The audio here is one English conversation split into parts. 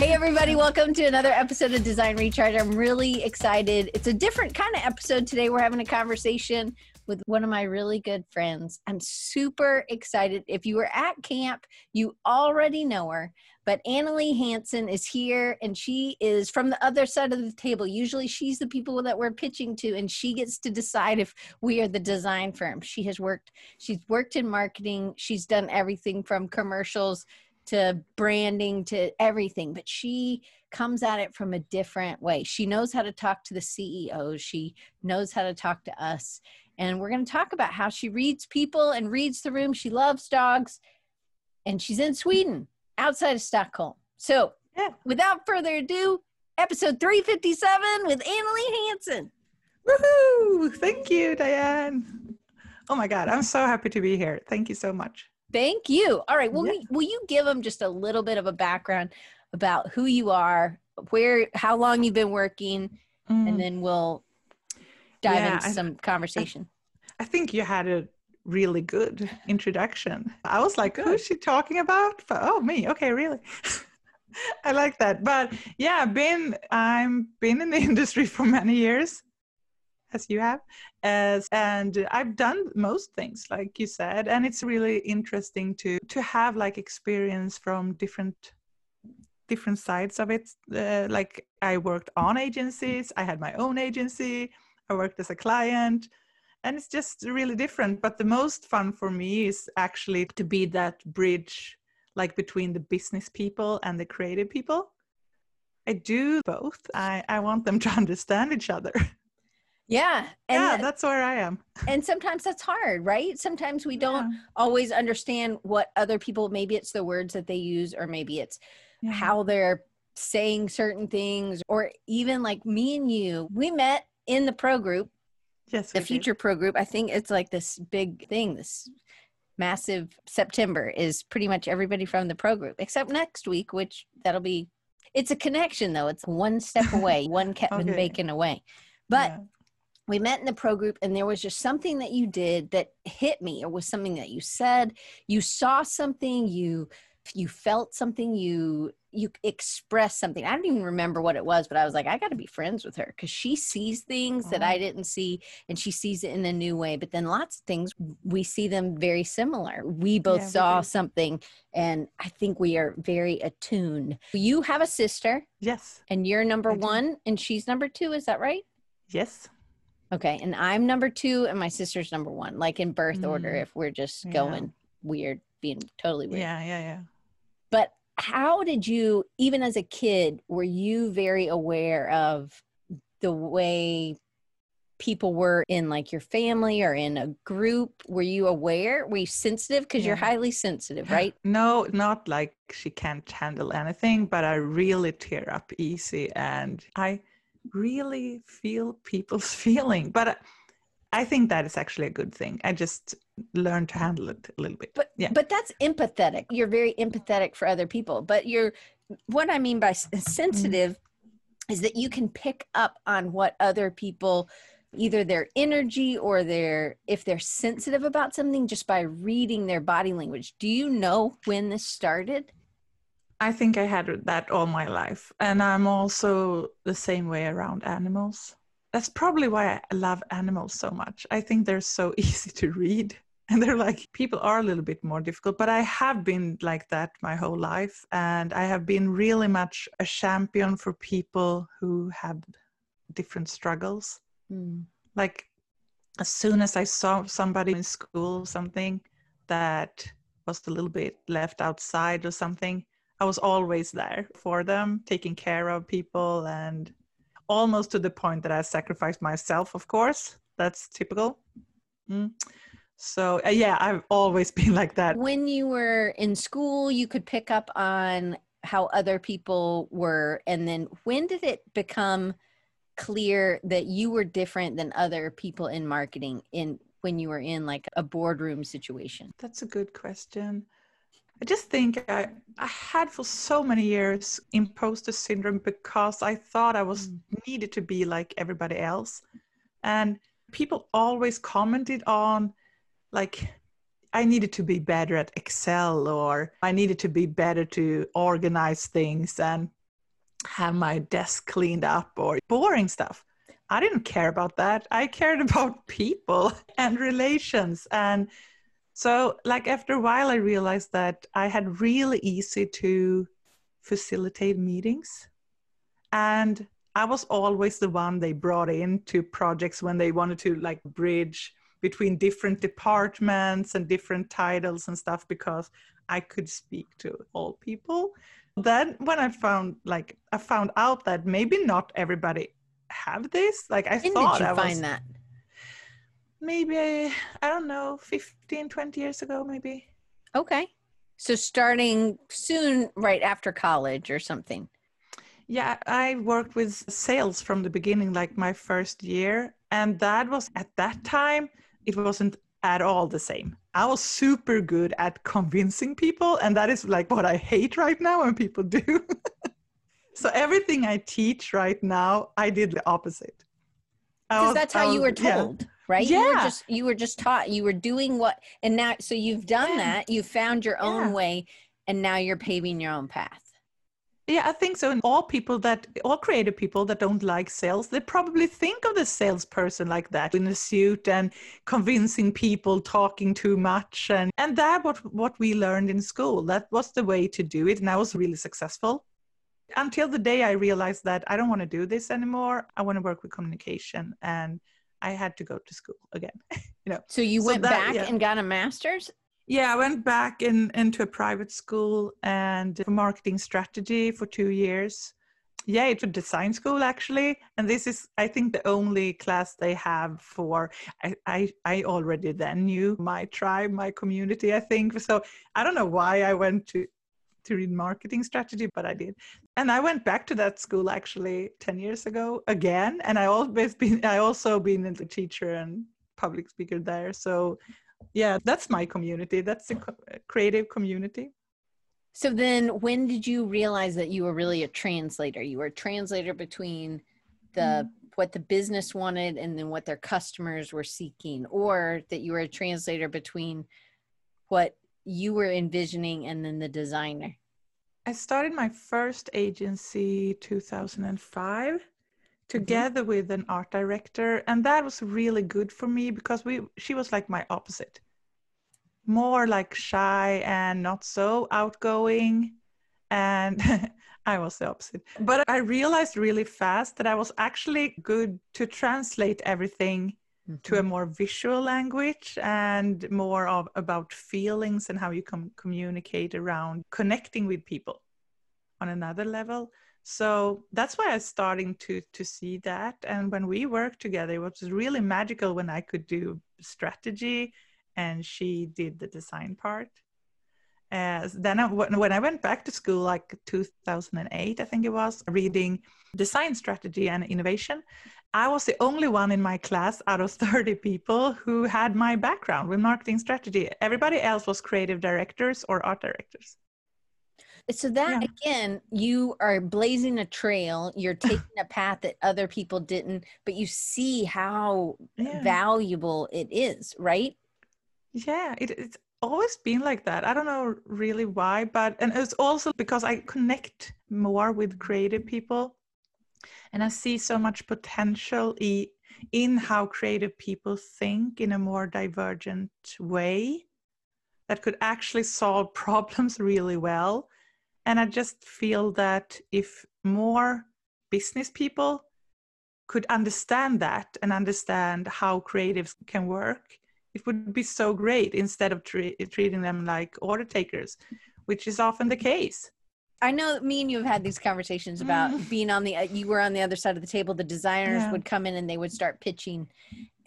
Hey, everybody, welcome to another episode of Design Recharge. I'm really excited. It's a different kind of episode today. We're having a conversation with one of my really good friends. I'm super excited. If you were at camp, you already know her, but Annalie Hanson is here and she is from the other side of the table. Usually she's the people that we're pitching to and she gets to decide if we are the design firm. She has worked, she's worked in marketing, she's done everything from commercials to branding to everything, but she comes at it from a different way. She knows how to talk to the CEOs, she knows how to talk to us. And we're going to talk about how she reads people and reads the room. She loves dogs, and she's in Sweden outside of Stockholm. So, yeah. without further ado, episode 357 with Annalie Hanson. Woohoo! Thank you, Diane. Oh my God, I'm so happy to be here. Thank you so much. Thank you. All right. Well, yeah. will you give them just a little bit of a background about who you are, where, how long you've been working, mm. and then we'll dive yeah, into some conversation. I, I, think you had a really good introduction. I was like, who's she talking about? Oh, me. Okay, really. I like that. But yeah, been I'm been in the industry for many years as you have as and i've done most things like you said and it's really interesting to to have like experience from different different sides of it. Uh, like i worked on agencies i had my own agency i worked as a client and it's just really different. But the most fun for me is actually to be that bridge like between the business people and the creative people. I do both. I i want them to understand each other Yeah. And yeah, that's where I am. And sometimes that's hard, right? Sometimes we don't yeah. always understand what other people, maybe it's the words that they use, or maybe it's yeah. how they're saying certain things, or even like me and you, we met in the pro group. Yes. The Futur did. pro group. I think it's like this big thing, this massive September is pretty much everybody from the pro group, except next week, which that'll be it's a connection though. It's one step away, one Kevin okay. Bacon away. But yeah we met in the pro group and there was just something that you did that hit me. Or was something that you said. You saw something. You you felt something. You you expressed something. I don't even remember what it was but i was like i got to be friends with her because she sees things that i uh-huh. didn't see and she sees it in a new way. But then lots of things we see them very similar. We both yeah, saw we something and i think we are very attuned. You have a sister yes. and you're number one and she's number two is that right? Yes Okay. And I'm number two and my sister's number one, like in birth mm. order, if we're just yeah. going weird, being totally weird. Yeah, yeah, yeah. But how did you, even as a kid, were you very aware of the way people were in like your family or in a group? Were you aware? Were you sensitive? Because yeah. you're highly sensitive, right? No, not like she can't handle anything, but I really tear up easy and I really feel people's feeling. But I think that is actually a good thing. I just learned to handle it a little bit. But yeah. but that's empathetic. You're very empathetic for other people. But you're what I mean by sensitive mm-hmm. is that you can pick up on what other people either their energy or their if they're sensitive about something just by reading their body language. Do you know when this started? I think I had that all my life. And I'm also the same way around animals. That's probably why I love animals so much. I think they're so easy to read. And they're like, people are a little bit more difficult, but I have been like that my whole life. And I have been really much a champion for people who have different struggles. Mm. Like, as soon as I saw somebody in school, or something that was a little bit left outside or something, I was always there for them, taking care of people, and almost to the point that I sacrificed myself, of course. That's typical. Mm. So, uh, yeah, I've always been like that. When you were in school, you could pick up on how other people were. And then when did it become clear that you were different than other people in marketing in when you were in like a boardroom situation? That's a good question. I just think I, I had for so many years imposter syndrome because I thought I was mm. needed to be like everybody else. And people always commented on like I needed to be better at Excel or I needed to be better to organize things. And have my desk cleaned up or boring stuff. I didn't care about that. I cared about people and relations. And so, like, after a while, I realized that I had really easy to facilitate meetings. And I was always the one they brought in to projects when they wanted to like bridge between different departments and different titles and stuff because I could speak to all people. Then when I found like I found out that maybe not everybody have this. Like I when thought did you I find was that? Maybe I don't know 15 20 years ago maybe. Okay. So starting soon right after college or something. Yeah, I worked with sales from the beginning like my first year and that was at that time it wasn't at all the same. I was super good at convincing people, and that is like what I hate right now when people do. so everything I teach right now, I did the opposite. Because that's how you were yeah. Right? You were Yeah. just you were just taught. You were doing what and now so you've done Yeah. that, you found your own Yeah. way, and now you're paving your own path. Yeah, I think so. And all people that, all creative people that don't like sales, they probably think of the salesperson like that in a suit and convincing people, talking too much, and and that what what we learned in school. That was the way to do it, and I was really successful. Until the day I realized that I don't want to do this anymore. I want to work with communication, and I had to go to school again. you know. So you So went that- back yeah. and got a master's? Yeah, I went back in, into a private school and marketing strategy for two years. Yeah, it's a design school actually, and this is I think the only class they have for. I I, I already then knew my tribe, my community. I think so. I don't know why I went to to read marketing strategy, but I did, and I went back to that school actually ten years ago again, and I always been I also been a teacher and public speaker there. So yeah that's my community that's the co- creative community So then when did you realize that you were really a translator? You were a translator between the Mm-hmm. what the business wanted and then what their customers were seeking or that you were a translator between what you were envisioning and then the designer. I started my first agency 2005 mm-hmm. together with an art director and that was really good for me because we she was like my opposite more like shy and not so outgoing and I was the opposite. But I realized really fast that I was actually good to translate everything to a mm-hmm. more visual language and more of about feelings and how you can communicate around connecting with people on another level. So that's why i was starting to to see that. And when we worked together it was really magical when i could do strategy and she did the design part. As then I, when I went back to school like 2008 i think it was reading design strategy and innovation I was the only one in my class out of 30 people who had my background with marketing strategy. Everybody else was creative directors or art directors. So that Yeah. again, you are blazing a trail, you're taking a path that other people didn't, but you see how Yeah. valuable it is, right? Yeah, it, it's always been like that. I don't know really why, but and it's also because I connect more with creative people and I see so much potential in how creative people think in a more divergent way that could actually solve problems really well. And I just feel that if more business people could understand that and understand how creatives can work, it would be so great instead of tre- treating them like order takers, which is often the case. I know me and you have had these conversations about Mm. being on the uh, you were on the other side of the table. The designers Yeah. Mm. would come in and they would start pitching,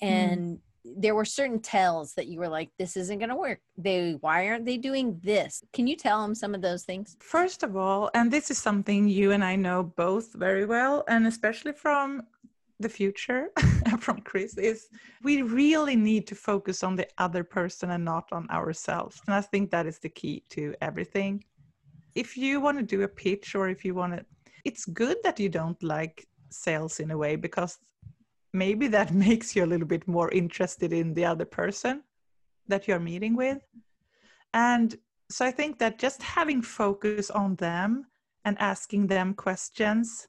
and there were certain tells that you were like, "This isn't going to work." They why aren't they doing this? Can you tell them some of those things? First of all, and this is something you and I know both very well, and especially from the Futur, from Chris, is we really need to focus on the other person and not on ourselves. And I think that is the key to everything. If you want to do a pitch or if you want to, it's good that you don't like sales in a way because maybe that makes you a little bit more interested in the other person that you're meeting with. And so I think that just having focus on them and asking them questions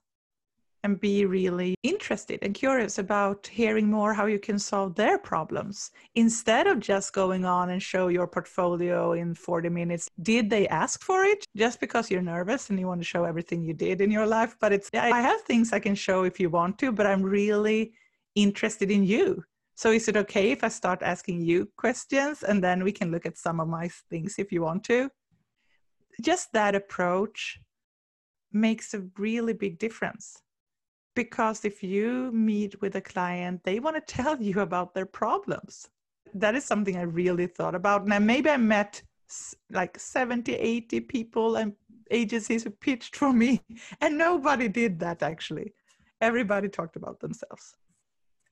and be really interested and curious about hearing more how you can solve their problems. Instead of just going on and show your portfolio in 40 minutes did they ask for it? Just because you're nervous and you want to show everything you did in your life but it's i have things i can show if you want to but i'm really interested in you. So is it okay if i start asking you questions and then we can look at some of my things if you want to? Just that approach makes a really big difference because if you meet with a client they want to tell you about their problems. That is something i really thought about. Now maybe i met like 70 80 people and agencies who pitched for me and nobody did that actually. Everybody talked about themselves.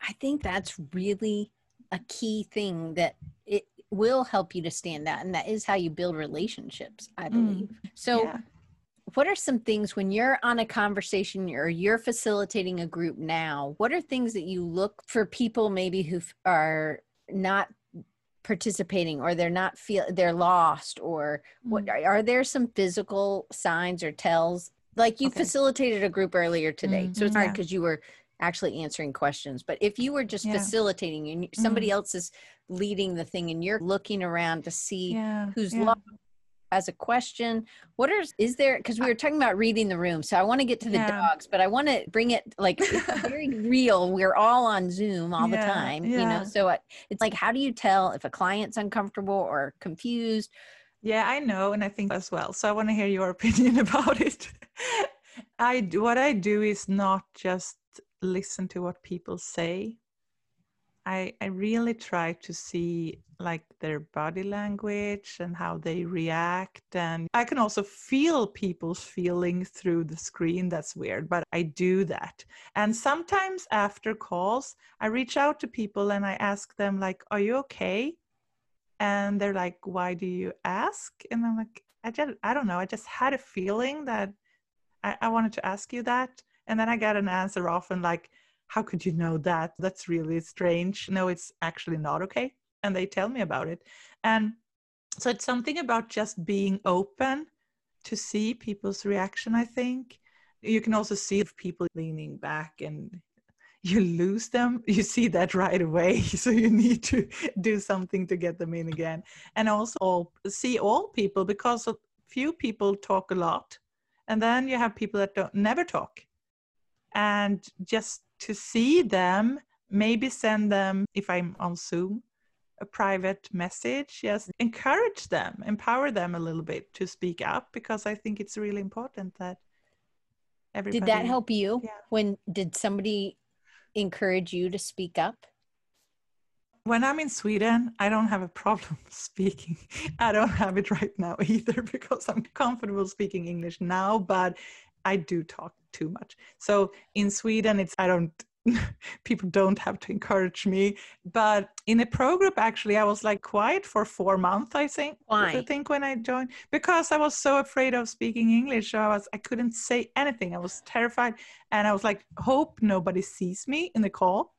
I think that's really a key thing that it will help you to stand out and that is how you build relationships i mm. believe. Mm, so yeah what are some things when you're on a conversation or you're facilitating a group now what are things that you look for people maybe who are not participating or they're not feel they're lost or what mm. are there some physical signs or tells like you okay. facilitated a group earlier today mm-hmm. so it's hard because yeah. you were actually answering questions but if you were just yeah. facilitating and somebody mm-hmm. else is leading the thing and you're looking around to see yeah. who's lost as a question what are is there because we uh were talking about reading the room so i want to get to the yeah. dogs but i want to bring it like very real we're all on zoom all yeah, the time yeah. you know so it's like how do you tell if a client's uncomfortable or confused yeah i know and i think as well so i want to hear your opinion about it i what i do is not just listen to what people say I, I really try to see like their body language and how they react and i can also feel people's feelings through the screen that's weird but i do that. And sometimes after calls i reach out to people and i ask them like are you okay? And they're like why do you ask? And i'm like i just i don't know i just had a feeling that i, I wanted to ask you that. And then i get an answer often like how could you know that? That's really strange. No, it's actually not okay. And they tell me about it. And so it's something about just being open to see people's reaction, I think. You can also see if people leaning back and you lose them, you see that right away. So you need to do something to get them in again. And also see all people because a few people talk a lot. And then you have people that don't never talk. And just to see them, maybe send them, if I'm on Zoom, a private message. Yes, encourage them, empower them a little bit to speak up because I think it's really important that everybody. Did that help you? Yeah. When did somebody encourage you to speak up? When I'm in Sweden, I don't have a problem speaking. I don't have it right now either because I'm comfortable speaking English now, but I do talk too much. So in Sweden, it's I don't people don't have to encourage me. But in a pro group, actually, I was like quiet for four months. I think. Why? I think when I joined because I was so afraid of speaking English. So I was I couldn't say anything. I was terrified, and I was like, hope nobody sees me in the call.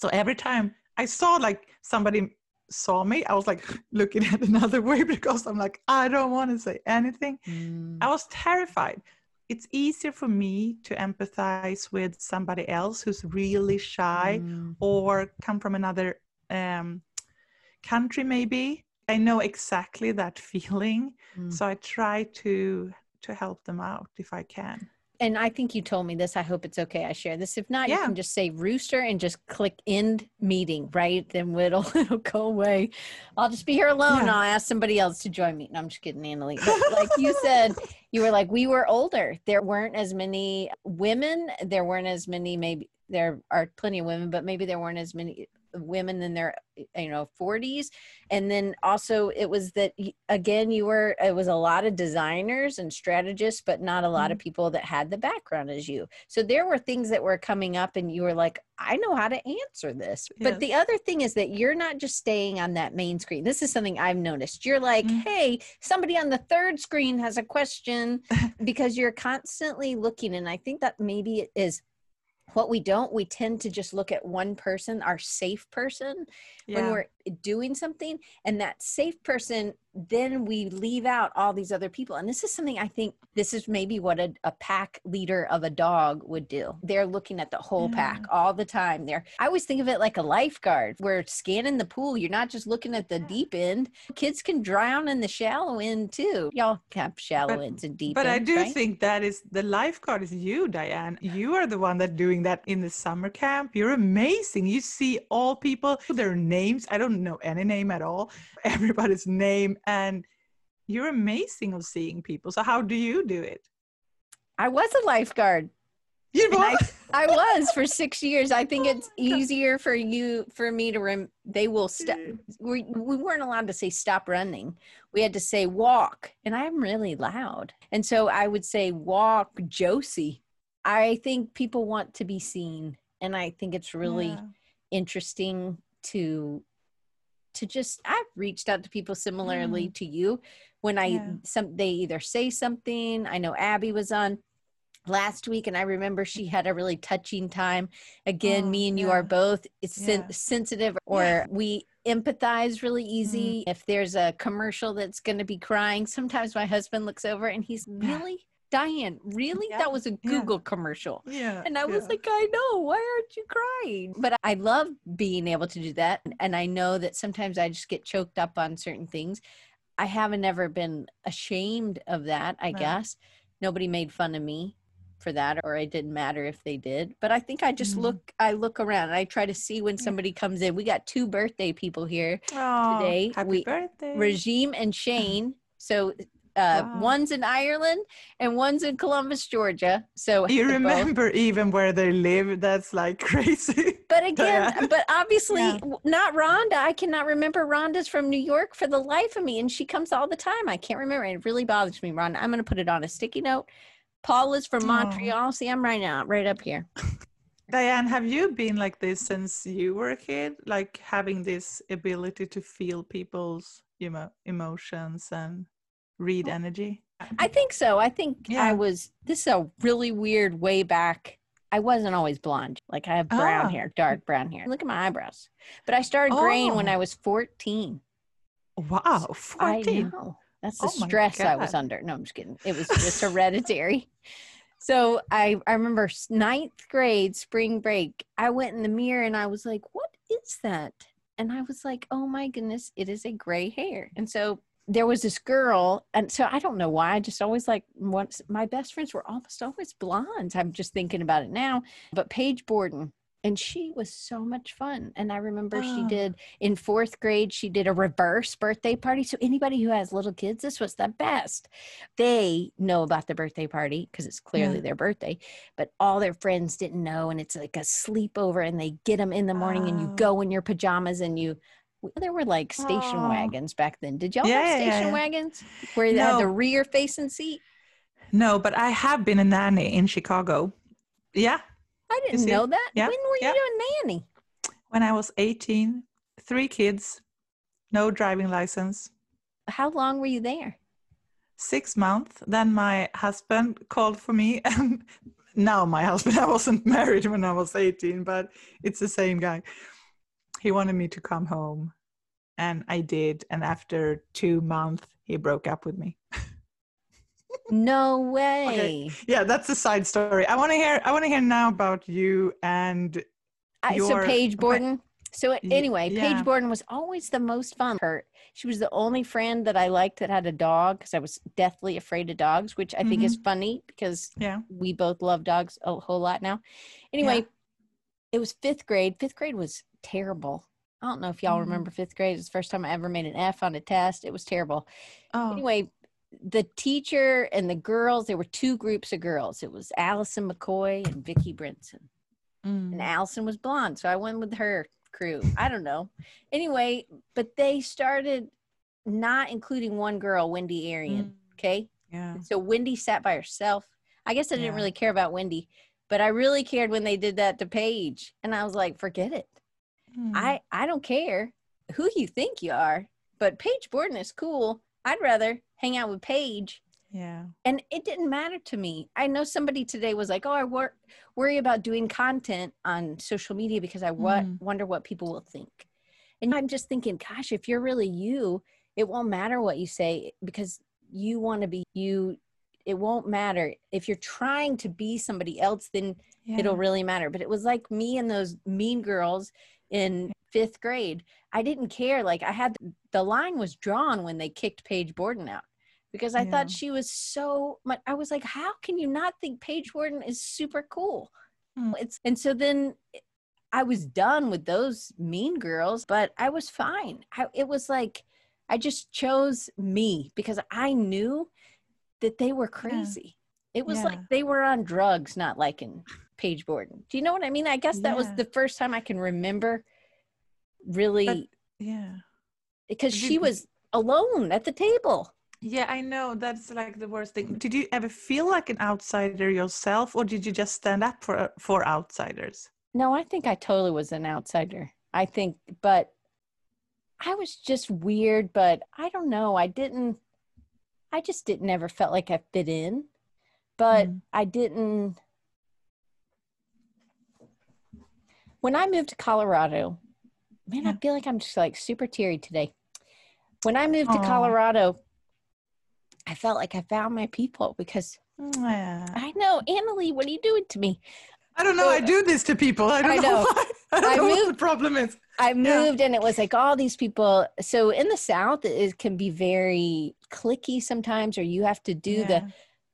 So every time I saw like somebody saw me, I was like looking at another way because I'm like I don't want to say anything. Mm. I was terrified it's easier for me to empathize with somebody else who's really shy mm. or come from another um, country maybe i know exactly that feeling mm. so i try to to help them out if i can and I think you told me this. I hope it's okay. I share this. If not, yeah. you can just say rooster and just click end meeting, right? Then it'll it'll go away. I'll just be here alone. Yeah. I'll ask somebody else to join me. No, I'm just kidding, Annalie. But like you said, you were like, we were older. There weren't as many women. There weren't as many, maybe there are plenty of women, but maybe there weren't as many women in their you know 40s and then also it was that again you were it was a lot of designers and strategists but not a lot mm-hmm. of people that had the background as you so there were things that were coming up and you were like i know how to answer this yes. but the other thing is that you're not just staying on that main screen this is something i've noticed you're like mm-hmm. hey somebody on the third screen has a question because you're constantly looking and i think that maybe it is what we don't we tend to just look at one person our safe person yeah. when we're doing something and that safe person then we leave out all these other people. And this is something I think this is maybe what a, a pack leader of a dog would do. They're looking at the whole Yeah. pack mm. all the time. There, I always think of it like a lifeguard. We're scanning the pool. You're not just looking at the deep end. Kids can drown in the shallow end too. Y'all have shallow But- ends and deep But I do right? think that is the lifeguard is you, Diane. You are the one that doing that in the summer camp. You're amazing. You see all people, their names. I don't know any name at all. Everybody's name, and you're amazing of seeing people. So how do you do it? I was a lifeguard. You And I, I was for six years. I think Oh it's easier for you, for me to rem. They will stop. We, we weren't allowed to say stop running. We had to say walk, and I'm really loud. And so I would say walk, Josie. I think people want to be seen, and I think it's really Yeah. interesting to to just I've reached out to people similarly to you when I Yeah. some they either say something. I know Abby was on last week and I remember she had a really touching time. Again, Oh, me and you are both it's sen- sensitive or Yeah. we empathize really Mm. easy. If there's a commercial that's going to be crying, sometimes my husband looks over and he's Yeah. really Diane, really? Yeah, That was a yeah. Google commercial. Yeah. And I was yeah. like, I know, why aren't you crying? But I love being able to do that. And I know that sometimes I just get choked up on certain things. I haven't ever been ashamed of that, I guess. Nobody made fun of me for that or it didn't matter if they did but i think i just Mhm. look i look around and i try to see when somebody comes in we got two birthday people here Aw, today Happy we- birthday. regime and shane so uh Wow. one's in ireland and one's in columbus georgia so you both- remember even where they live? That's like crazy. But again, Yeah. but obviously Yeah. not Rhonda. I cannot remember Rhonda's from New York for the life of me, and she comes all the time. I can't remember. It really bothers me, Rhonda. I'm going to put it on a sticky note. Paul is from Aw. Montreal. See, I'm right now, right up here. Diane, have you been like this since you were a kid? Like having this ability to feel people's you know, emotions and read energy? I think so. I think Yeah. I was. This is a really weird way back. I wasn't always blonde. Like I have brown Ah. hair, dark brown hair. Look at my eyebrows. But I started graying when Oh. I was 14. Wow, I 14. know. That's the Oh stress I was under. No, I'm just kidding. It was just hereditary. So I, I remember ninth grade spring break. I went in the mirror and I was like, "What is that?" And I was like, "Oh my goodness, it is a gray hair." And so there was this girl, and so I don't know why. I just always like once my best friends were almost always blondes. I'm just thinking about it now. But Paige Borden, and she was so much fun. And I remember she Oh. did in fourth grade, she did a reverse birthday party. So anybody who has little kids, this was the best. They know about the birthday party because it's clearly Yeah. their birthday, but all their friends didn't know. And it's like a sleepover, and they get them in the morning, and you Oh. go in your pajamas, and you. There were like station Oh. wagons back then. Did y'all Yeah, have station yeah. wagons where they had the rear facing seat? No, but I have been a nanny in Chicago. Yeah, I didn't know that. Yeah, When were you yeah. doing nanny? when I was 18, three kids, no driving license, How long were you there? six months. Then my husband called for me. And now my husband, I wasn't married when I was 18, but it's the same guy. He wanted me to come home. And I did. And after two months, he broke up with me. No way. Yeah, that's a side story. I want to hear. I want to hear now about you and I, so your- Paige okay. Borden. So anyway, yeah. Paige Borden was always the most fun. Her, she was the only friend that I liked that had a dog because I was deathly afraid of dogs, which I think is Mm-hmm. funny because yeah. we both love dogs a whole lot now. Anyway, it was fifth grade. Fifth grade was terrible. I don't know if y'all Mm. remember fifth grade. It's the first time I ever made an F on a test. It was terrible. Oh, Anyway, the teacher and the girls, there were two groups of girls. It was Allison McCoy and Vicki Brinson mm. and Allison was blonde, so I went with her crew. I don't know. Anyway, but they started not including one girl, Wendy Arian. Mm. Okay, yeah. so Wendy sat by herself. I guess I didn't really care about Wendy, but I really cared when they did that to Paige, and I was like, forget it. Mm. I I don't care who you think you are, but Paige Borden is cool. I'd rather hang out with Paige yeah. and it didn't matter to me. I know somebody today was like, "Oh, I wor- worry about doing content on social media because I wa- Mm. wonder what people will think." And I'm just thinking, gosh, if you're really you, it won't matter what you say because you want to be you it won't matter. If you're trying to be somebody else then yeah. it'll really matter. But it was like me and those mean girls in fifth grade. I didn't care. Like i had the line was drawn when they kicked paige borden out because i yeah. thought she was so much i was like how can you not think paige borden is super cool? Mm. it's and so then i was done with those mean girls but i was fine. I, it was like i just chose me because i knew that they were crazy. Yeah. It was yeah. like they were on drugs, not like in Paige Borden. Do you know what I mean? I guess that was the first time I can remember really. But, yeah. Because she was alone at the table. Yeah, I know. That's like the worst thing. Did you ever feel like an outsider yourself, or did you just stand up for uh, for outsiders? No, I think I totally was an outsider. I think, but I was just weird. But I don't know. I didn't. I just didn't ever felt like I fit in, but mm. I didn't. When I moved to Colorado, man, yeah. I feel like I'm just like super teary today. When I moved Aww. to Colorado, I felt like I found my people because yeah. I know, Annalie, what are you doing to me? I don't know. I do this to people. I don't I know. know. I I moved, the problem is. I moved yeah. and it was like all these people. So in the South, it can be very clicky sometimes, or you have to do yeah. the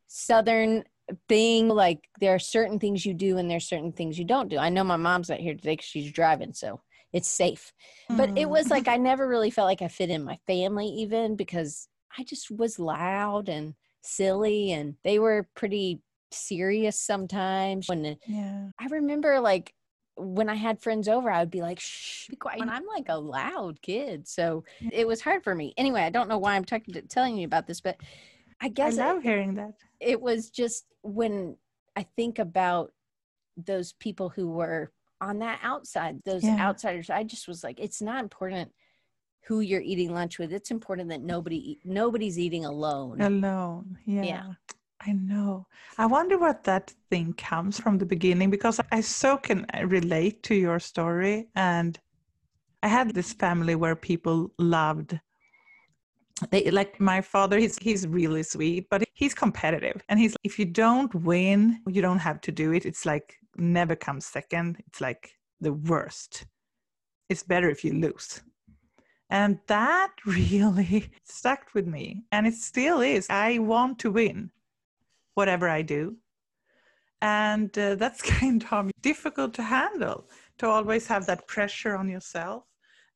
Southern thing. Like there are certain things you do and there's certain things you don't do. I know my mom's not here today because she's driving, so it's safe. Mm. But it was like mm. I never really felt like I fit in my family, even because I just was loud and silly, and they were pretty serious sometimes. When yeah. I remember like when I had friends over, I would be like, shh, be quiet. And I'm like a loud kid. So it was hard for me. Anyway, I don't know why I'm talking to, telling you about this, but I guess I love it, hearing that. It was just when I think about those people who were on that outside, those yeah. outsiders, I just was like, it's not important who you're eating lunch with. It's important that nobody nobody's eating alone. Alone. Yeah. yeah. I know. I wonder what that thing comes from the beginning because I so can uh, relate to your story. And I had this family where people loved they like my father he's he's really sweet but he's competitive and he's if you don't win you don't have to do it. It's like never comes second. It's like the worst. It's better if you lose. And that really stuck with me and it still is. I want to win whatever I do. And uh, that's kind of difficult to handle, to always have that pressure on yourself.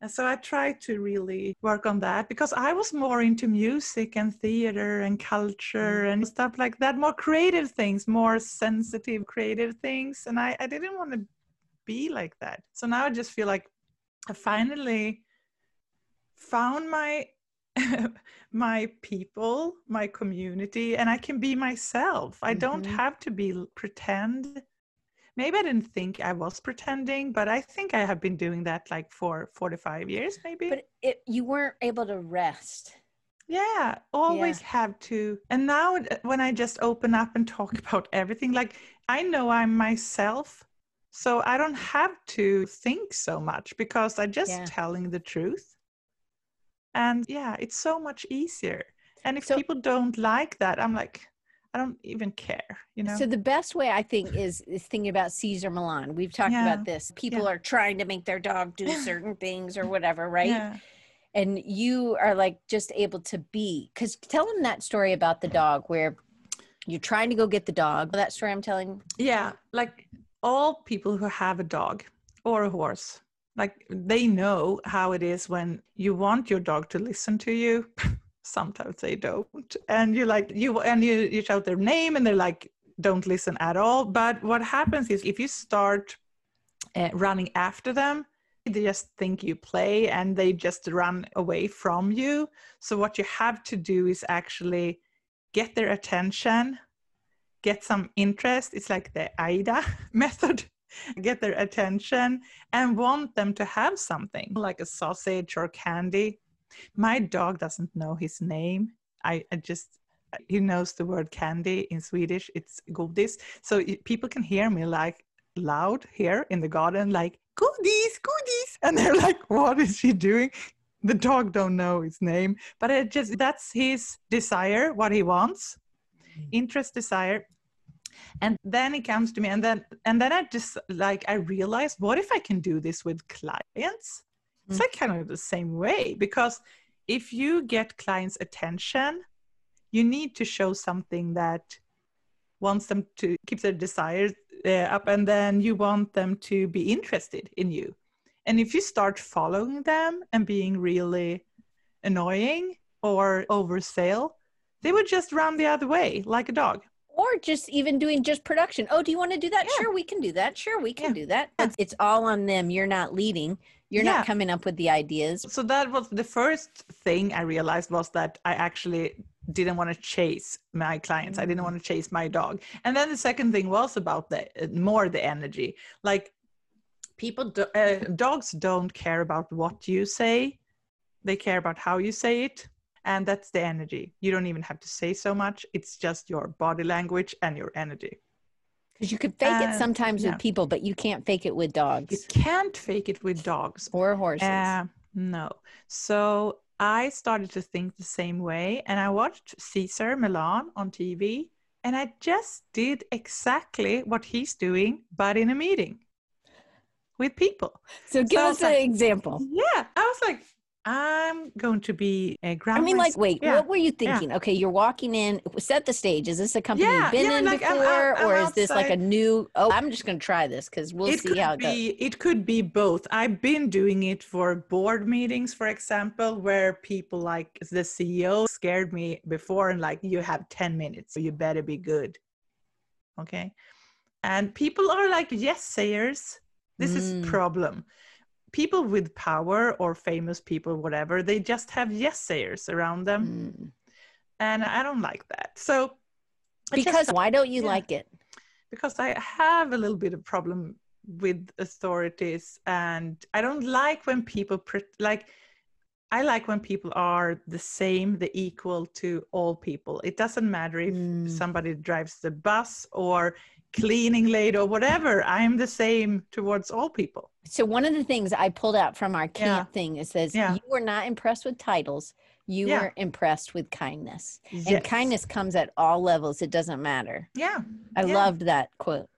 And so I tried to really work on that because I was more into music and theater and culture mm. and stuff like that, more creative things, more sensitive, creative things. And I, I didn't want to be like that. So now I just feel like I finally found my my people, my community, and I can be myself. I mm-hmm. don't have to be pretend. Maybe I didn't think I was pretending, but I think I have been doing that like for four to five years, maybe. But it, you weren't able to rest. Yeah, always yeah. have to. And now uh, when I just open up and talk about everything, like I know I'm myself. So I don't have to think so much because I'm just yeah. telling the truth and yeah it's so much easier. And if so, people don't like that i'm like i don't even care you know? so the best way i think is is thinking about Cesar Millan. We've talked yeah. about this. People yeah. are trying to make their dog do certain things or whatever right? Yeah. and you are like just able to be because tell them that story about the dog where you're trying to go get the dog. That story i'm telling. Yeah like all people who have a dog or a horse like they know how it is when you want your dog to listen to you. Sometimes they don't. And you like you and you, you shout their name and they're like don't listen at all. But what happens is if you start uh, running after them they just think you play and they just run away from you. So what you have to do is actually get their attention get some interest. It's like the AIDA method get their attention and want them to have something like a sausage or candy. My dog doesn't know his name. I, I just he knows the word candy in Swedish. It's godis. So people can hear me like loud here in the garden, like goodies, goodies, and they're like, "What is she doing?" the dog don't know his name but it just that's his desire what he wants mm. interest desire and then it comes to me and then and then i just like i realized what if i can do this with clients? It's like kind of the same way because if you get clients attention you need to show something that wants them to keep their desires uh, up and then you want them to be interested in you. And if you start following them and being really annoying or oversale they would just run the other way like a dog or just even doing just production. Oh do you want to do that? Yeah. sure we can do that. Sure we can Yeah. do that. It's, it's all on them. You're not leading. You're Yeah. not coming up with the ideas. So that was the first thing i realized was that i actually didn't want to chase my clients. I didn't want to chase my dog. And then the second thing was about the uh, more the energy. Like people do, uh, dogs don't care about what you say. They care about how you say it and that's the energy you don't even have to say so much it's just your body language and your energy because you could fake it sometimes yeah. with people but you can't fake it with dogs. you can't fake it with dogs or horses Uh, no. So I started to think the same way, and I watched Cesar Millan on TV, and I just did exactly what he's doing, but in a meeting with people. so give so us an like- example Yeah, I was like, I'm going to be a grandma. I mean, like, wait, yeah. what were you thinking? Okay, you're walking in, set the stage. Is this a company Yeah, you've been yeah, in like, I'm before, out- I'm or is this like a new? Oh, I'm just going to try this because we'll it see how it goes. be it could be both i've been doing it for board meetings for example where people like the ceo scared me before and like you have 10 minutes so you better be good okay and people are like yes sayers this Mm. is problem people with power or famous people whatever they just have yes sayers around them Mm. and i don't like that so I just Because why don't you yeah. like it? because I have a little bit of problem with authorities and I don't like when people pre- like I like when people are the same, the equal to all people. It doesn't matter if Mm. somebody drives the bus or cleaning lady or whatever. I'm the same towards all people. So one of the things I pulled out from our Yeah. camp thing is says Yeah. you were not impressed with titles. You Yeah. were impressed with kindness. Yes. And kindness comes at all levels. It doesn't matter. Yeah. I Yeah. loved that quote.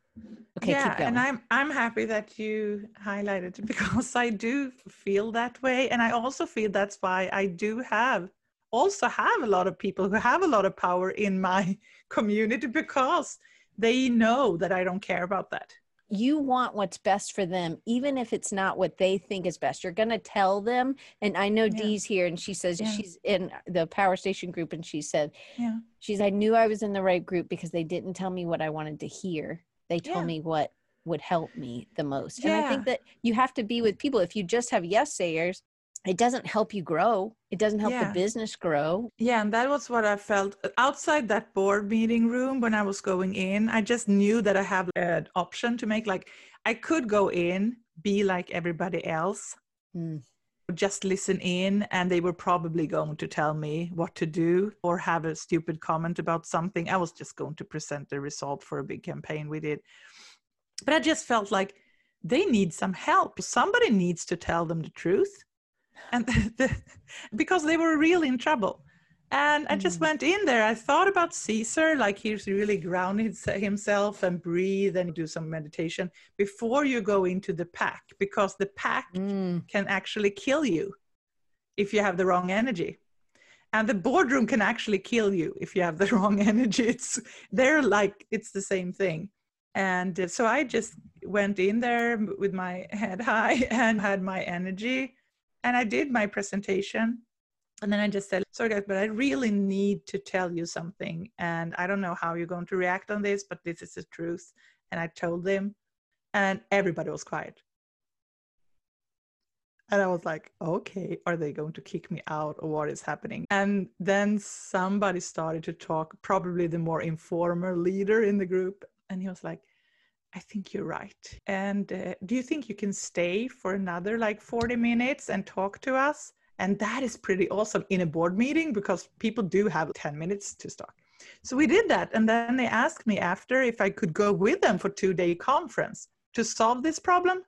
Okay, yeah, keep going. and I'm I'm happy that you highlighted it because I do feel that way, and I also feel that's why I do have also have a lot of people who have a lot of power in my community because they know that I don't care about that. You want what's best for them, even if it's not what they think is best. You're going to tell them. And I know Yeah. Dee's here and she says Yeah. she's in the power station group and she said, Yeah. she's, I knew I was in the right group because they didn't tell me what I wanted to hear. They told Yeah. me what would help me the most. And I think that you have to be with people. If you just have yes sayers, it doesn't help you grow. It doesn't help Yeah. the business grow. Yeah, and that was what I felt outside that board meeting room when I was going in. I just knew that I have an option to make. Like, I could go in, be like everybody else, Mm. just listen in, and they were probably going to tell me what to do or have a stupid comment about something. I was just going to present the result for a big campaign we did. But I just felt like they need some help. Somebody needs to tell them the truth. And because they were really in trouble. And I just Mm. went in there. I thought about Cesar, like he's really grounded himself and breathe and do some meditation before you go into the pack, because the pack Mm. can actually kill you if you have the wrong energy. And the boardroom can actually kill you if you have the wrong energy. It's they're like it's the same thing. And uh, so I just went in there with my head high and had my energy, and I did my presentation. And then I just said, "Sorry guys, but I really need to tell you something, and I don't know how you're going to react on this, but this is the truth." And I told them, and everybody was quiet. And I was like, okay, are they going to kick me out or what is happening? And then somebody started to talk, probably the more informal leader in the group. And he was like, I think you're right. And uh, do you think you can stay for another like 40 minutes and talk to us? And that is pretty awesome in a board meeting because people do have 10 minutes to talk. So we did that. And then they asked me after if I could go with them for two day conference to solve this problem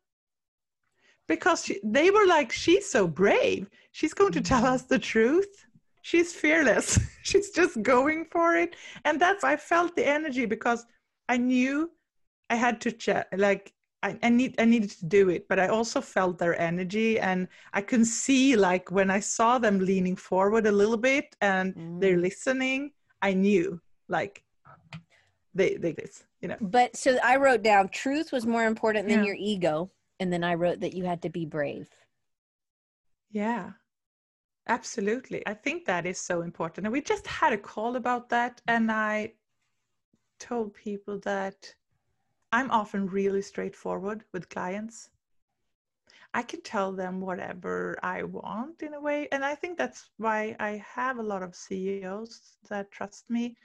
because she, they were like, she's so brave. She's going to tell us the truth. She's fearless. she's just going for it. And that's, I felt the energy because I knew I had to check, like, I, I, need I needed to do it, but I also felt their energy, and I can see like when I saw them leaning forward a little bit and mm. they're listening, I knew like they they this you know. But so I wrote down truth was more important than yeah. your ego, and then I wrote that you had to be brave. Yeah, absolutely. I think that is so important, and we just had a call about that, and I told people that I'm often really straightforward with clients. I can tell them whatever I want in a way. And I think that's why I have a lot of CEOs that trust me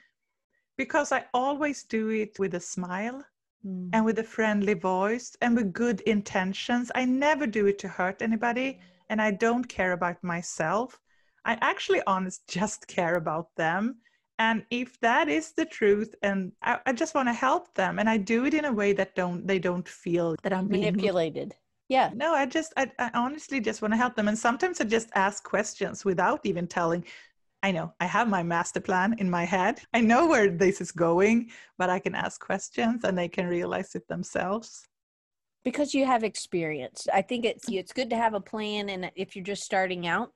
because I always do it with a smile mm. and with a friendly voice and with good intentions. I never do it to hurt anybody and I don't care about myself. I actually honest just care about them and if that is the truth and I, I just want to help them and i do it in a way that don't they don't feel that i'm manipulated yeah no i just I, I honestly just want to help them and sometimes i just ask questions without even telling I know I have my master plan in my head. I know where this is going, but I can ask questions and they can realize it themselves. Because you have experience. I think it's it's good to have a plan and if you're just starting out,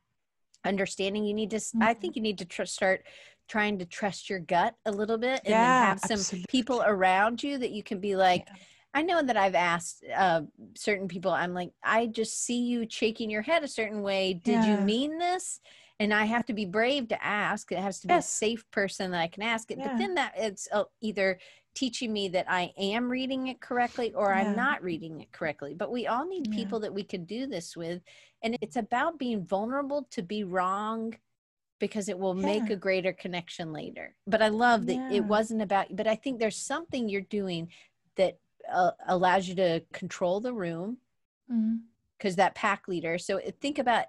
understanding you need to mm-hmm. I think you need to tr- start trying to trust your gut a little bit and yeah, have some absolutely. people around you that you can be like yeah. I know that I've asked uh, certain people, I'm like, I just see you shaking your head a certain way. Did yeah. you mean this? And I have to be brave to ask. It has to be yes. a safe person that I can ask it. But then that it's uh, either teaching me that I am reading it correctly or yeah. I'm not reading it correctly. But we all need yeah. people that we can do this with. And it's about being vulnerable to be wrong because it will yeah. make a greater connection later. But I love that yeah. it wasn't about, but I think there's something you're doing that uh, allows you to control the room because mm-hmm. that pack leader. So think about,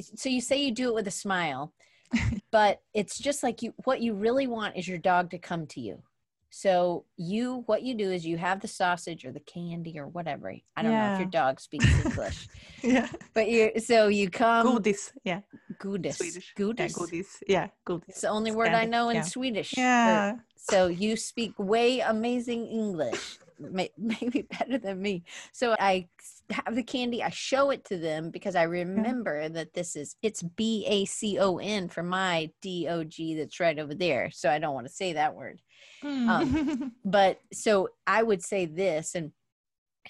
so you say you do it with a smile, but it's just like you, what you really want is your dog to come to you. So you, what you do is you have the sausage or the candy or whatever. I don't yeah. know if your dog speaks English. yeah. But you, so you come. Godis. Yeah. Godis. Swedish. Godis. Yeah, godis. Yeah. Godis. It's the only word I know in yeah. Swedish. Yeah. So you speak way amazing English. Maybe better than me. So I have the candy. I show it to them because I remember yeah. that this is it's B A C O N for my D O G that's right over there. So I don't want to say that word. Mm. Um, but so I would say this and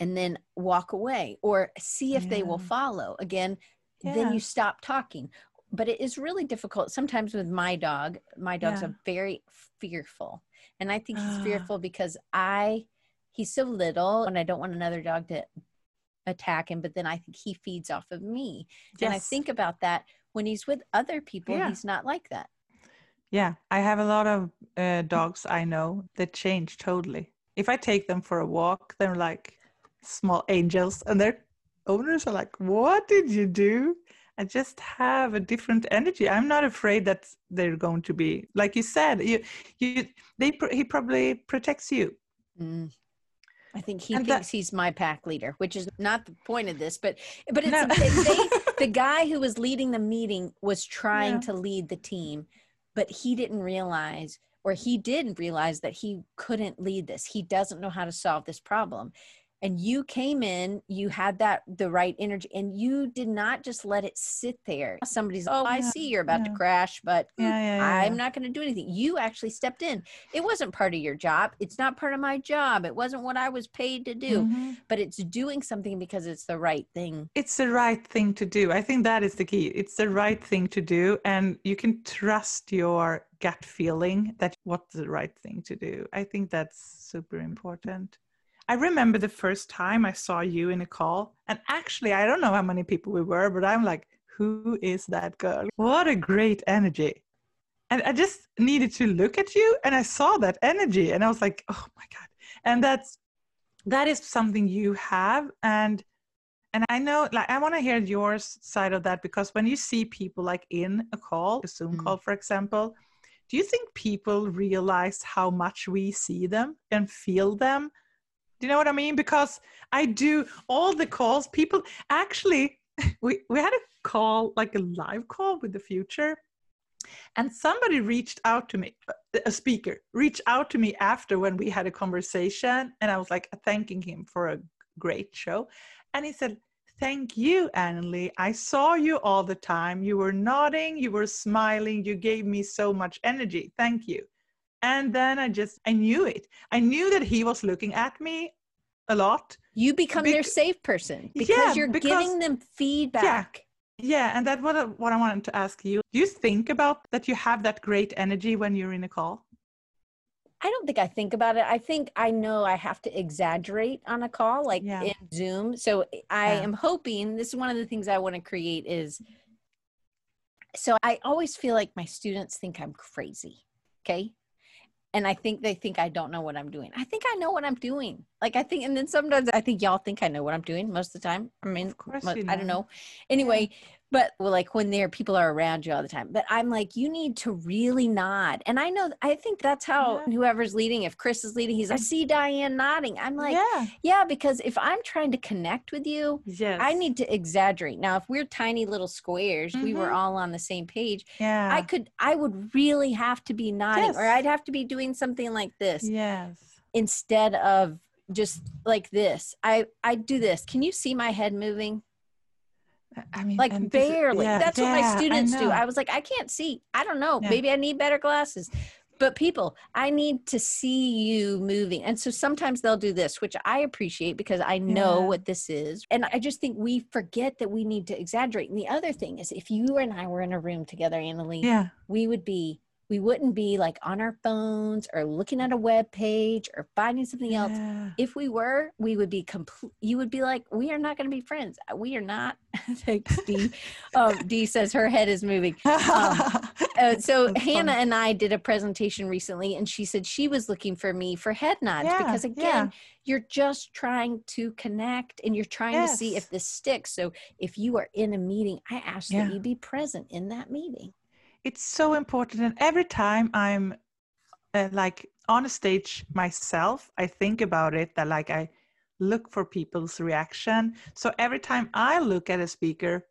and then walk away or see if yeah. they will follow again. Yeah. Then you stop talking. But it is really difficult sometimes with my dog. My dogs are very fearful, and I think he's uh. fearful because I he's so little and I don't want another dog to attack him, but then I think he feeds off of me. Yes. And I think about that when he's with other people, yeah. he's not like that. Yeah, I have a lot of uh, dogs I know that change totally. If I take them for a walk, they're like small angels, and their owners are like, What did you do? I just have a different energy. I'm not afraid that they're going to be like you said. You, you, they, he probably protects you. Mm. I think he and thinks that, he's my pack leader, which is not the point of this, but but it's no. they, the guy who was leading the meeting was trying yeah. to lead the team, but he didn't realize or he didn't realize that he couldn't lead this. He doesn't know how to solve this problem and you came in you had that the right energy and you did not just let it sit there. Somebody's oh i see you're about yeah. to crash but yeah, yeah, i'm not going to do anything. You actually stepped in. It wasn't part of your job. It's not part of my job. It wasn't what i was paid to do. Mm-hmm. but it's doing something because it's the right thing. It's the right thing to do. I think that is the key. It's the right thing to do and you can trust your gut feeling that what's the right thing to do. I think that's super important I remember the first time I saw you in a call, and actually, I don't know how many people we were, but I'm like, who is that girl? What a great energy. And I just needed to look at you, and I saw that energy, and I was like, oh my God. And that's that is something you have and and i know like i want to hear your side of that because when you see people like in a call a zoom mm. call for example do you think people realize how much we see them and feel them Do you know what I mean? Because I do all the calls. People actually, we, we had a call, like a live call with the Futur. And somebody reached out to me, a speaker reached out to me after when we had a conversation. And I was like thanking him for a great show. And he said, Thank you, Annelie. I saw you all the time. You were nodding, you were smiling, you gave me so much energy. Thank you and then i just i knew it i knew that he was looking at me a lot you become their safe person because yeah, you're because, giving them feedback yeah, yeah and that's what I, what I wanted to ask you do you think about that you have that great energy when you're in a call I don't think I think about it. I think I know I have to exaggerate on a call, like yeah. in Zoom. So I yeah. am hoping this is one of the things I want to create is so I always feel like my students think I'm crazy. Okay and I think they think I don't know what I'm doing. I think I know what I'm doing. Like I think, and then sometimes I think y'all think I know what I'm doing most of the time. I mean, course I don't know. Anyway, yeah but well, like when there people are around you all the time but i'm like you need to really nod and i know i think that's how yeah. whoever's leading if chris is leading he's i see diane nodding i'm like yeah. yeah because if i'm trying to connect with you yes. i need to exaggerate now if we're tiny little squares mm-hmm. we were mm-hmm. all on the same page yeah i could i would really have to be nodding yes. or i'd have to be doing something like this yes instead of just like this i i do this can you see my head moving I mean, like barely. yeah, That's yeah, what my students I do. I was like, I can't see. I don't know. Yeah. Maybe I need better glasses. But people, I need to see you moving. And so sometimes they'll do this, which I appreciate because I know what this is. And I just think we forget that we need to exaggerate. And the other thing is, if you and I were in a room together, Annalie, yeah. we would be we wouldn't be like on our phones or looking at a web page or finding something yeah. else. If we were, we would be complete. You would be like, we are not going to be friends. Uh, we are not. Thanks, D. um, D says her head is moving. Um, uh, so That's Hannah funny. and I did a presentation recently, and she said she was looking for me for head nods yeah, because again, yeah. you're just trying to connect and you're trying yes. to see if this sticks. So if you are in a meeting, I ask that you be present in that meeting it's so important and every time i'm uh, like on a stage myself i think about it that like i look for people's reaction. So every time i look at a speaker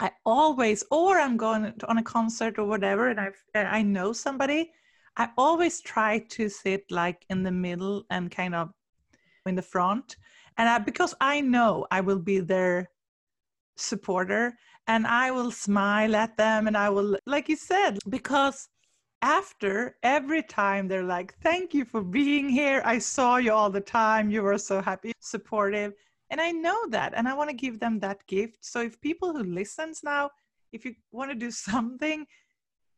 i always or i'm going on a concert or whatever and i i know somebody i always try to sit like in the middle and kind of in the front. And I, because i know i will be their supporter and I will smile at them and I will, like you said, because after every time they're like, Thank you for being here. I saw you all the time. You were so happy, supportive. And I know that. And I want to give them that gift. So if people who listens now, if you want to do something,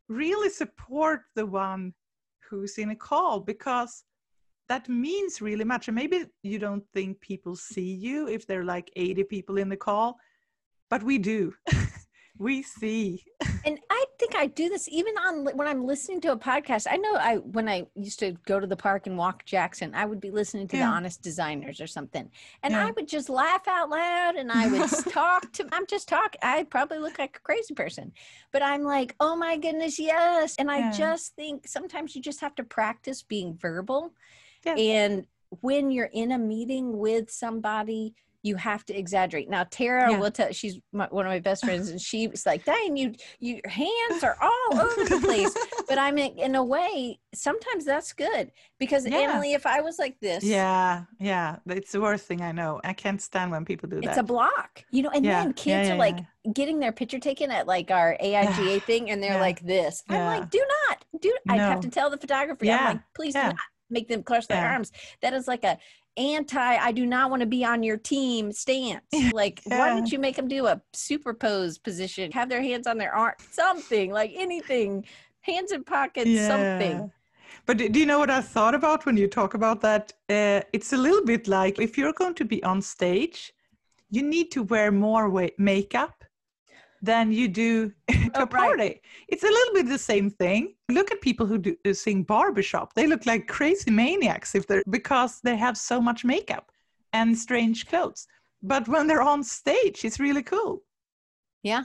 really support the one who's in a call because that means really much. And maybe you don't think people see you if there are like 80 people in the call, but we do. we see. and I think I do this even on when I'm listening to a podcast. I know I when I used to go to the park and walk Jackson, I would be listening to yeah. the Honest Designers or something, and yeah. I would just laugh out loud and I would talk to. I'm just talking. I probably look like a crazy person, but I'm like, oh my goodness, yes. And I yeah. just think sometimes you just have to practice being verbal, and when you're in a meeting with somebody you have to exaggerate. Now Tara yeah. will tell she's my, one of my best friends, and she was like, "Dang, you, you, your hands are all over the place." but I mean, in a way, sometimes that's good because yeah. Emily, if I was like this, yeah, yeah, it's the worst thing I know. I can't stand when people do that. It's a block, you know. And yeah. then kids are like getting their picture taken at like our AIGA thing, and they're like this. I'm like, do not, do. No. I have to tell the photographer. I'm like, please do not make them cross their arms. That is like a anti i do not want to be on your team stance. Like yeah. why don't you make them do a superposed position? Have their hands on their arm something like anything. Hands in pockets yeah. something but do you know what i thought about when you talk about that? Uh, it's a little bit like if you're going to be on stage you need to wear more makeup than you do oh, to oh, a party. Right. It's a little bit the same thing. Look at people who do, uh, sing barbershop. They look like crazy maniacs if they're because they have so much makeup and strange clothes. But when they're on stage, it's really cool. Yeah,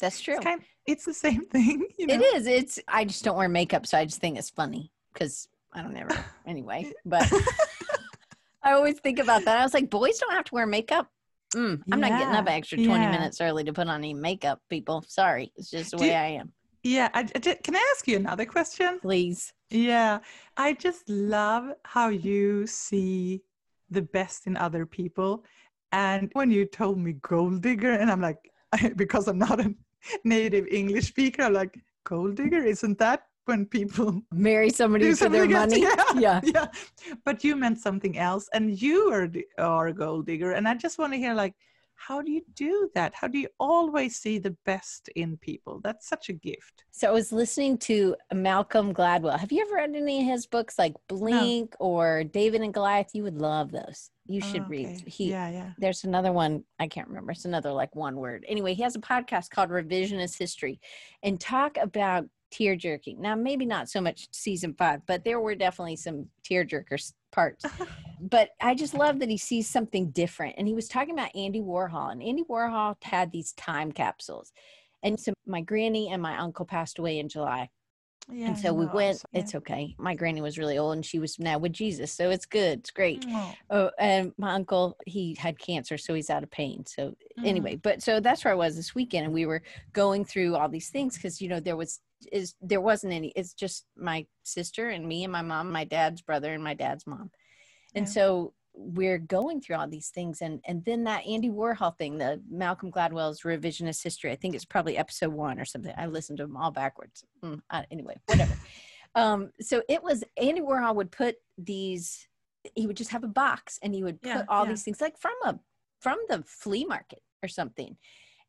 that's true. It's, kind of, it's the same thing. You know? It is. It's. I just don't wear makeup, so I just think it's funny because I don't ever. anyway, but. I always think about that. I was like, boys don't have to wear makeup. Mm, I'm not getting up an extra 20 yeah. minutes early to put on any makeup, people. Sorry. It's just the Do way you- I am. Yeah, I, I can I ask you another question? Please. Yeah, I just love how you see the best in other people. And when you told me gold digger, and I'm like, because I'm not a native English speaker, I'm like, gold digger, isn't that when people Marry somebody for their else? money. Yeah, Yeah. yeah. But you meant something else, and you are, are a gold digger. And I just want to hear, like, how do you do that? How do you always see the best in people? That's such a gift. So I was listening to Malcolm Gladwell. Have you ever read any of his books like Blink or David and Goliath? You would love those. You should Oh, read. He yeah, yeah. there's another one I can't remember. It's another like one word. Anyway, he has a podcast called Revisionist History and talk about tear jerking. Now, maybe not so much season five, but there were definitely some tear jerkers parts. but I just love that he sees something different. And he was talking about Andy Warhol, and Andy Warhol had these time capsules. And so my granny and my uncle passed away in July. Yeah, and so we went, yeah. it's okay. My granny was really old and she was now with Jesus. So it's good. It's great. Oh, Oh, and my uncle, he had cancer, so he's out of pain. So mhm. anyway, but so that's where I was this weekend, and we were going through all these things because you know there was is there wasn't any. It's just my sister and me and my mom, my dad's brother and my dad's mom, and Yeah. so we're going through all these things, and and then that Andy Warhol thing, the Malcolm Gladwell's revisionist history. I think it's probably episode one or something. I listened to them all backwards. Mm, I- anyway, whatever. um, so it was Andy Warhol would put these. He would just have a box, and he would Yeah, put all yeah. these things like from a from the flea market or something.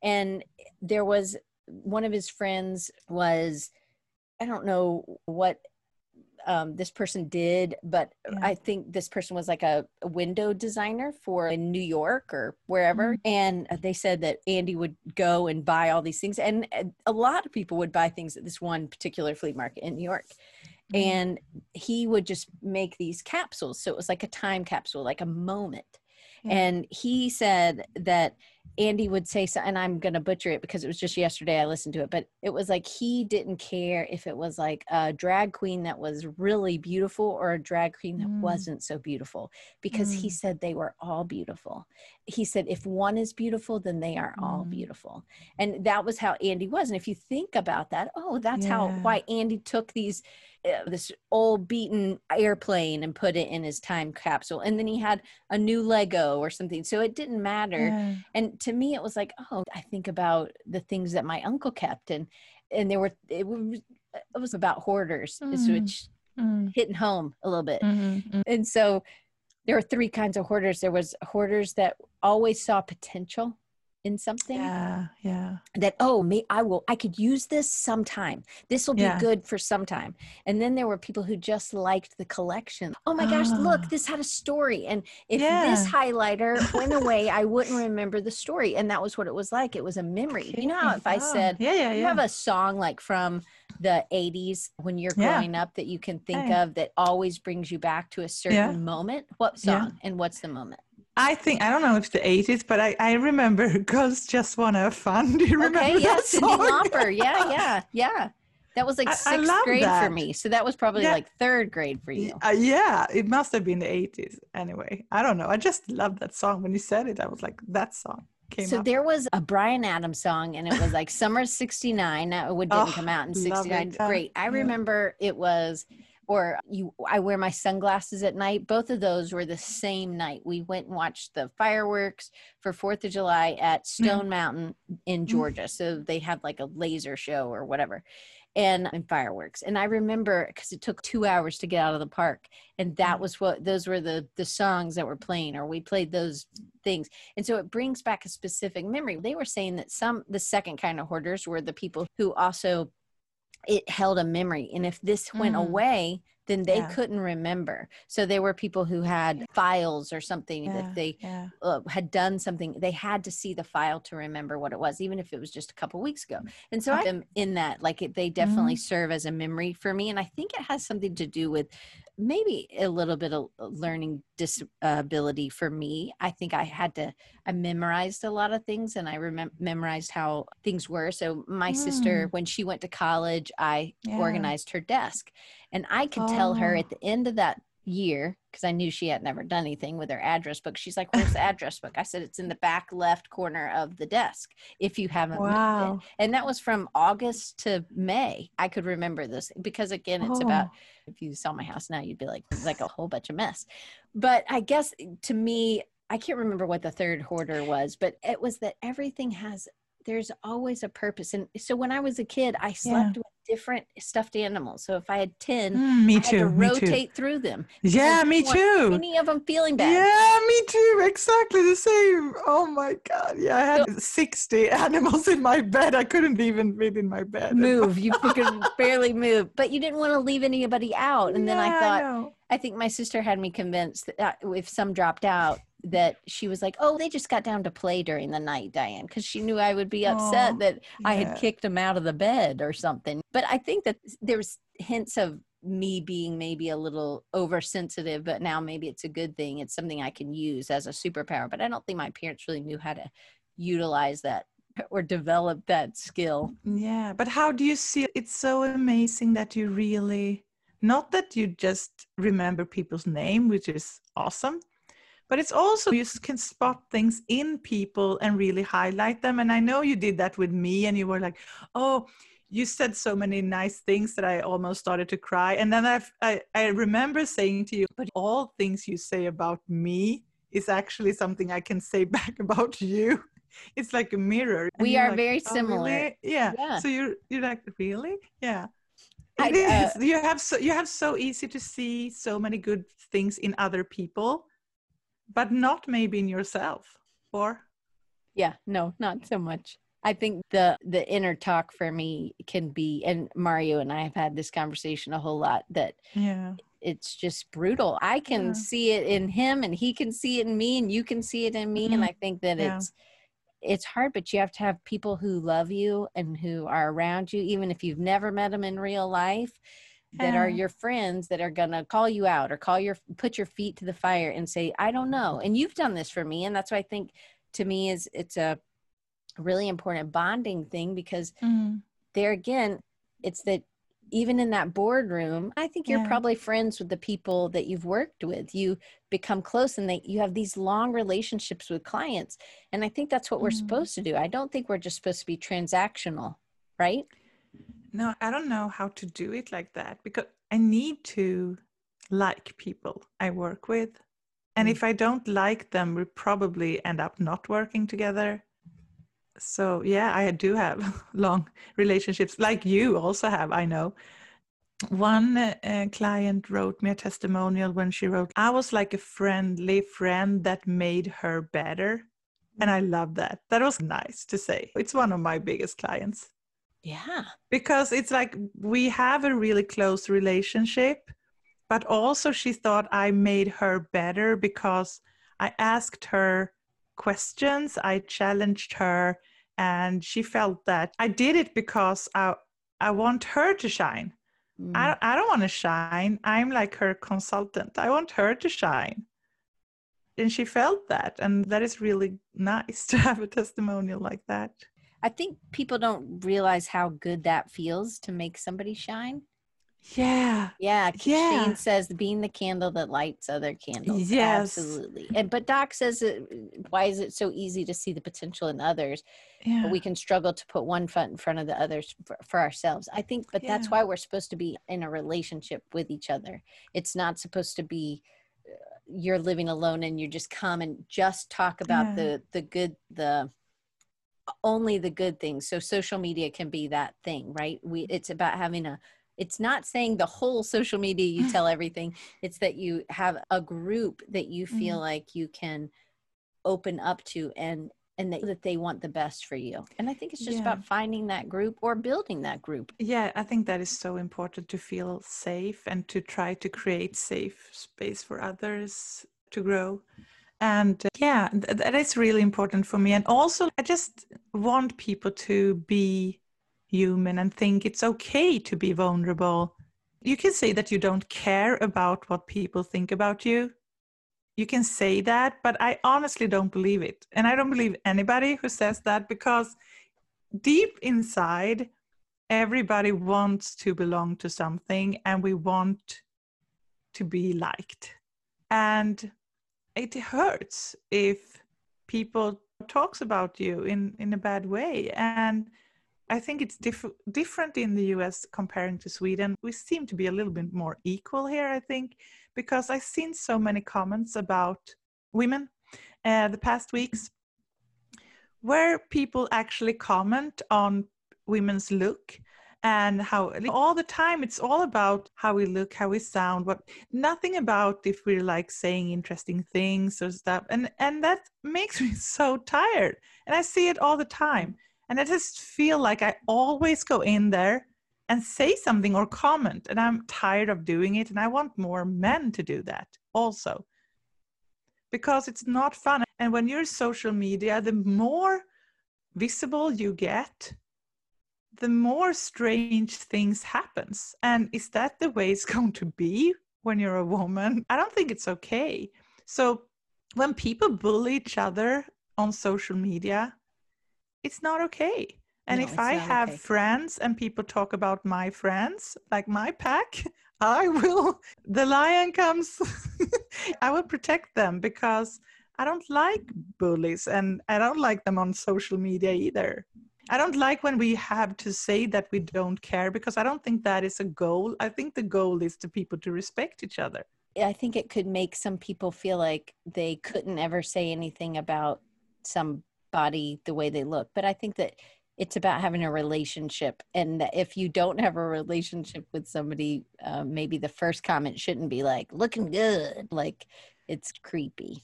And there was one of his friends was I don't know what um, this person did, but Yeah. I think this person was like a, a window designer for in New York or wherever. Mm-hmm. And they said that Andy would go and buy all these things, and a lot of people would buy things at this one particular flea market in New York. Mhm. And he would just make these capsules. So it was like a time capsule, like a moment. And he said that Andy would say so, and I'm going to butcher it because it was just yesterday I listened to it, but it was like he didn't care if it was like a drag queen that was really beautiful or a drag queen that Mm. wasn't so beautiful because he Mm. said they were all beautiful. He said if one is beautiful, then they are all Mm. beautiful. And that was how Andy was. And if you think about that, oh, that's how why Andy took these uh, this old beaten airplane and put it in his time capsule and then he had a new lego or something so it didn't matter Yeah. and to me it was like oh i think about the things that my uncle kept and and there were it was it was about hoarders Mm. which Mm, hitting home a little bit mhm, mm. and so there were three kinds of hoarders. There was hoarders that always saw potential in something Yeah, yeah. that oh me i will i could use this sometime. This will be Yeah. good for sometime. And then there were people who just liked the collection. Oh my gosh look Ah. this had a story. And if this highlighter went away i wouldn't remember the story. And that was what it was like. It was a memory. You know how if i said yeah, yeah, you have a song like from the 80s when you're Yeah. growing up that you can think Hey. of that always brings you back to a certain moment what Yeah. song and what's the moment I think I don't know if it's the eighties, but I, I remember girls just want to have fun. Do you remember okay yeah that Cyndi Lauper yeah yeah yeah that was like I- sixth grade for me so that was probably Yeah. like third grade for you Uh, yeah, it must have been the eighties. Anyway, I don't know. I just love that song. When you said it, I was like, that song came so up. there was a Bryan Adams song, and it was like Summer '69. Now it didn't Oh, come out in '69. Great. I yeah. remember it was, or you. I wear my sunglasses at night. Both of those were the same night. We went and watched the fireworks for Fourth of July at Stone Mountain in Georgia. So they had like a laser show or whatever. And, and fireworks and i remember because it took two hours to get out of the park and that Mm. was what those were the the songs that were playing or we played those things and so it brings back a specific memory. They were saying that some, the second kind of hoarders were the people who also, it held a memory. And if this went Mm. away, then they Yeah. couldn't remember. So there were people who had files or something Yeah, that they yeah. uh, had done something. They had to see the file to remember what it was, even if it was just a couple weeks ago. Mm. And so I am in that, like it, they definitely mm-hmm. serve as a memory for me. And I think it has something to do with maybe a little bit of learning disability uh, for me. I think I had to, I memorized a lot of things and I remem- memorized how things were. So my sister, mm. when she went to college, I Yeah. organized her desk and I could tell her Oh. at the end of that year because I knew she had never done anything with her address book. She's like, Where's the address book? I said, It's in the back left corner of the desk if you haven't wow. it. And that was from August to May. I could remember this because, again, it's oh. about if you saw my house now, you'd be like, like a whole bunch of mess. But I guess to me, I can't remember what the third hoarder was, but it was that everything has there's always a purpose. And so when I was a kid, I slept yeah. with different stuffed animals. So if I had 10, mm, me I too, had to rotate too. through them. Yeah, me too. Any of them feeling bad. Yeah, me too. Exactly the same. Oh my God. Yeah, I had so, 60 animals in my bed. I couldn't even fit in my bed. Move. you could barely move. But you didn't want to leave anybody out. And then yeah, I thought, I, I think my sister had me convinced that if some dropped out, that she was like, "Oh, they just got down to play during the night, Diane," because she knew I would be upset that yeah. I had kicked them out of the bed or something. But I think that there's hints of me being maybe a little oversensitive, but now maybe it's a good thing. It's something I can use as a superpower. But I don't think my parents really knew how to utilize that or develop that skill. Mm, yeah, but how do you see it? It's so amazing that you really not that you just remember people's name, which is awesome, but it's also you can spot things in people and really highlight them. And i know you did that with me and you were like oh you said so many nice things that i almost started to cry. And then I've, i i remember saying to you but all things you say about me is actually something i can say back about you. It's like a mirror and we are like, very oh, similar. Really? yeah. yeah. So you're you're like really? Yeah. It I, uh, is. you have so you have so easy to see so many good things in other people but not maybe in yourself or yeah no not so much i think the the inner talk for me can be and mario and i have had this conversation a whole lot that yeah it's just brutal i can yeah. see it in him and he can see it in me and you can see it in me mm-hmm. and i think that yeah. it's it's hard but you have to have people who love you and who are around you even if you've never met them in real life that are your friends that are going to call you out or call your put your feet to the fire and say i don't know and you've done this for me and that's why i think to me is it's a really important bonding thing because mm. there again it's that even in that boardroom i think you're yeah. probably friends with the people that you've worked with you become close and they you have these long relationships with clients and i think that's what mm. we're supposed to do i don't think we're just supposed to be transactional right no, I don't know how to do it like that because I need to like people I work with. And mm. if I don't like them, we probably end up not working together. So, yeah, I do have long relationships, like you also have, I know. One uh, client wrote me a testimonial when she wrote, I was like a friendly friend that made her better. And I love that. That was nice to say. It's one of my biggest clients. Yeah. Because it's like we have a really close relationship, but also she thought I made her better because I asked her questions, I challenged her, and she felt that I did it because I, I want her to shine. Mm. I, I don't want to shine. I'm like her consultant. I want her to shine. And she felt that. And that is really nice to have a testimonial like that. I think people don't realize how good that feels to make somebody shine. Yeah. Yeah. Yeah. Shane says being the candle that lights other candles. Yes. Absolutely. And but Doc says why is it so easy to see the potential in others? Yeah. But we can struggle to put one foot in front of the others for, for ourselves. I think but yeah. that's why we're supposed to be in a relationship with each other. It's not supposed to be uh, you're living alone and you just come and just talk about yeah. the the good the only the good things. So social media can be that thing right? We it's about having a it's not saying the whole social media you tell everything. It's that you have a group that you feel mm-hmm. like you can open up to and and that, that they want the best for you. And i think it's just yeah. about finding that group or building that group. Yeah i think that is so important to feel safe and to try to create safe space for others to grow and uh, yeah th- that is really important for me. And also i just want people to be human and think it's okay to be vulnerable. You can say that you don't care about what people think about you. You can say that but i honestly don't believe it. And i don't believe anybody who says that because deep inside everybody wants to belong to something and we want to be liked. And it hurts if people talks about you in in a bad way and I think it's diff- different in the US comparing to Sweden. We seem to be a little bit more equal here, I think, because I've seen so many comments about women uh, the past weeks where people actually comment on women's look and how all the time it's all about how we look how we sound what nothing about if we're like saying interesting things or stuff and and that makes me so tired and i see it all the time and i just feel like i always go in there and say something or comment and i'm tired of doing it and i want more men to do that also because it's not fun and when you're social media the more visible you get the more strange things happens. And is that the way it's going to be when you're a woman? I don't think it's okay. So when people bully each other on social media it's not okay. And No, if i have okay. friends and people talk about my friends like my pack i will the lion comes i will protect them because i don't like bullies and i don't like them on social media either I don't like when we have to say that we don't care because I don't think that is a goal. I think the goal is to people to respect each other. I think it could make some people feel like they couldn't ever say anything about somebody the way they look. But I think that it's about having a relationship. And if you don't have a relationship with somebody, uh, maybe the first comment shouldn't be like, looking good. Like it's creepy.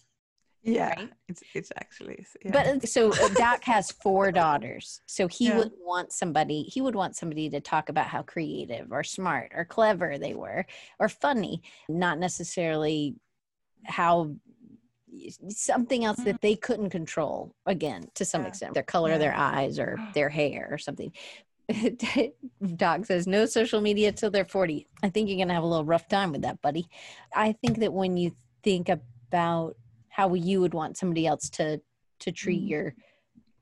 Yeah, Right. it's it's actually yeah. But uh, so uh, Doc has four daughters. So he Yeah. would want somebody, he would want somebody to talk about how creative or smart or clever they were or funny, not necessarily how something else that they couldn't control again to some Yeah. extent their color of their eyes or their hair or something doc says no social media till they're 40 i think you're gonna have a little rough time with that buddy i think that when you think about how you would want somebody else to to treat Mhm. your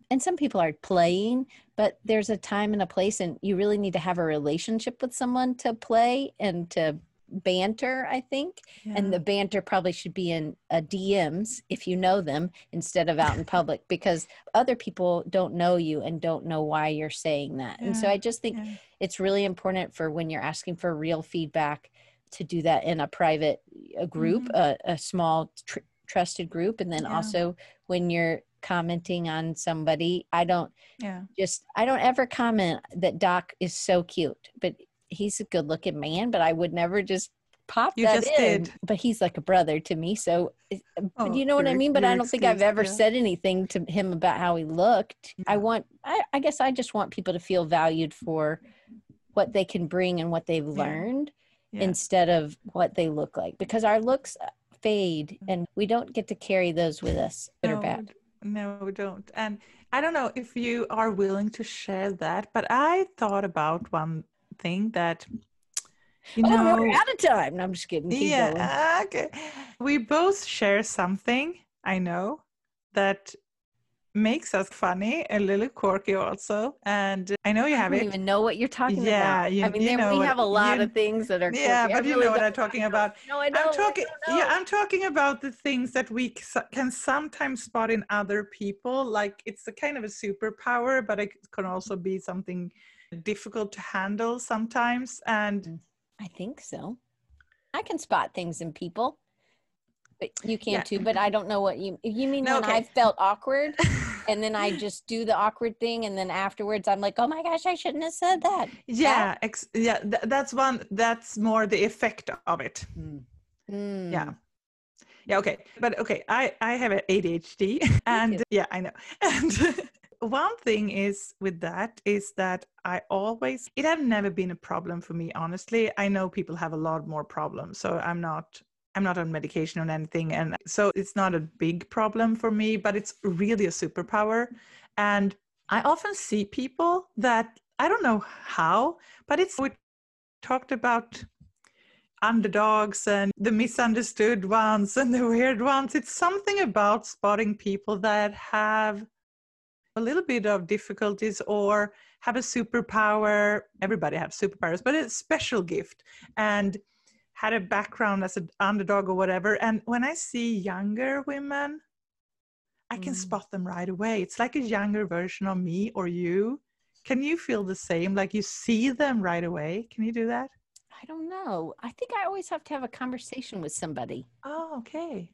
and some people are playing but there's a time and a place and you really need to have a relationship with someone to play and to banter i think and the banter probably should be in uh, DMs if you know them instead of out in public because other people don't know you and don't know why you're saying that. And so I just think yeah. it's really important for when you're asking for real feedback to do that in a private a group, Mhm. a, a small tr- trusted group, and then Yeah. also when you're commenting on somebody, I don't yeah. just I don't ever comment that Doc is so cute, but he's a good looking man, but I would never just pop You that just in. did. But he's like a brother to me, so Oh, you know what I mean. But I don't think I've ever yeah. said anything to him about how he looked. I mm-hmm. want I, I guess I just want people to feel valued for what they can bring and what they've learned Yeah. instead of what they look like because our looks fade mm-hmm. and we don't get to carry those with us good or no, bad. we No, we don't. And I don't know if you are willing to share that, but I thought about one thing that you oh, know we're out of time. No, I'm just kidding. Keep going. yeah okay we both share something i know that makes us funny a little quirky also and i know you I have don't it even know what you're talking Yeah, about. you- I mean, you there, we what- have a lot you- of things that are. yeah quirky. I but you really know what i'm talking about No, I don't. I'm talking, I don't yeah. I'm talking about the things that we can sometimes spot in other people. Like it's a kind of a superpower, but it can also be something difficult to handle sometimes. And I think so. I can spot things in people. But you can Yeah. too, but I don't know what you you mean No, when okay. I've felt awkward and then I just do the awkward thing and then afterwards I'm like, "Oh my gosh, I shouldn't have said that." yeah, ex- yeah, th- that's one. That's more the effect of it. Mm. Yeah. Yeah. Okay. But okay, I I have an ADHD, and yeah, I know. And one thing is with that is that I always it have never been a problem for me. Honestly, I know people have a lot more problems, so I'm not. I'm not on medication or anything, and so it's not a big problem for me. But it's really a superpower, and I often see people that I don't know how, but it's we talked about underdogs and the misunderstood ones and the weird ones. It's something about spotting people that have a little bit of difficulties or have a superpower. Everybody has superpowers, but it's a special gift. And had a background as an underdog or whatever. And when I see younger women, I can Mm. spot them right away. It's like a younger version of me or you. Can you feel the same? Like you see them right away? Can you do that? I don't know. I think I always have to have a conversation with somebody. Oh, okay.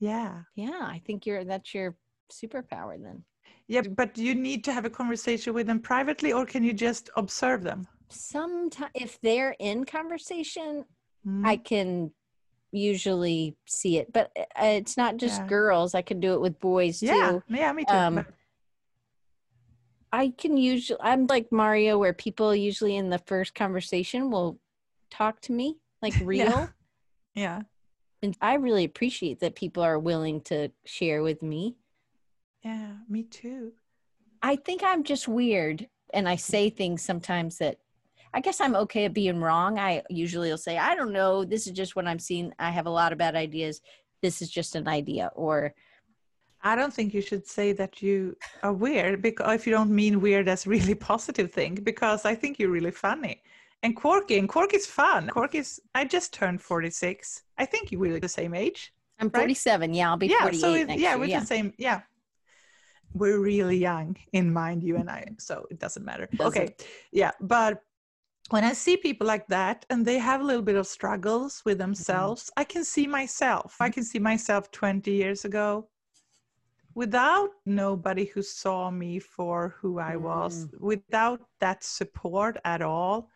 Yeah. Yeah, I think you're that's your superpower then. Yeah, but do you need to have a conversation with them privately or can you just observe them? Sometimes if they're in conversation, Mm. I can usually see it, but uh, it's not just Yeah. girls. I can do it with boys yeah, too. yeah, me too. Um, I can usually I'm like Mario where people usually in the first conversation will talk to me like real. yeah, And I really appreciate that people are willing to share with me. yeah, me too. I think I'm just weird and I say things sometimes that I guess I'm okay at being wrong. I usually will say, I don't know, this is just what I'm seeing. I have a lot of bad ideas. This is just an idea. Or I don't think you should say that you are weird because if you don't mean weird as really positive thing, because I think you're really funny and quirky. And quirky is fun. Quirky is. I just turned forty six. I think you we're the same age. I'm Right? 47. Yeah, I'll be yeah. 48 So it, next yeah, year. we're Yeah. the same. Yeah. We're really young in mind, you and I. So it doesn't matter. Okay. Yeah, but when I see people like that and they have a little bit of struggles with mm-hmm. themselves, I can see myself. I mm-hmm. can see myself 20 years ago without nobody who saw me for who I was, mm. without that support at all.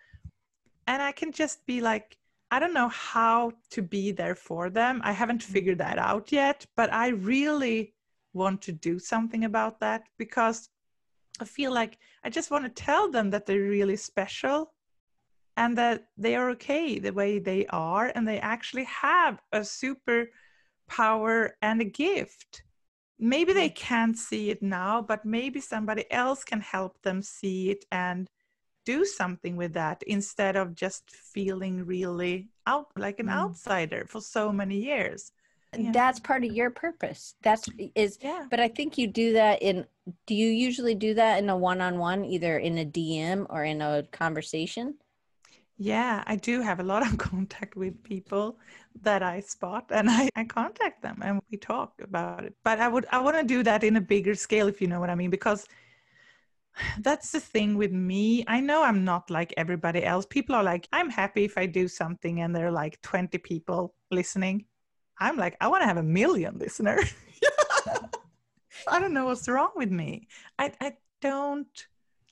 And I can just be like, I don't know how to be there for them. I haven't mm-hmm. figured that out yet, but I really want to do something about that because I feel like I just want to tell them that they're really special and that they are okay the way they are and they actually have a super power and a gift. Maybe they can't see it now, but maybe somebody else can help them see it and do something with that instead of just feeling really out like an Mm. outsider for so many years. Yeah. That's part of your purpose. That's is Yeah. but I think you do that in do you usually do that in a one-on-one either in a DM or in a conversation? Yeah, I do have a lot of contact with people that I spot and I, I contact them and we talk about it. But I would I want to do that in a bigger scale if you know what I mean because that's the thing with me. I know I'm not like everybody else. People are like, I'm happy if I do something and there are like 20 people listening. I'm like, I want to have a million listeners. I don't know what's wrong with me. I, I don't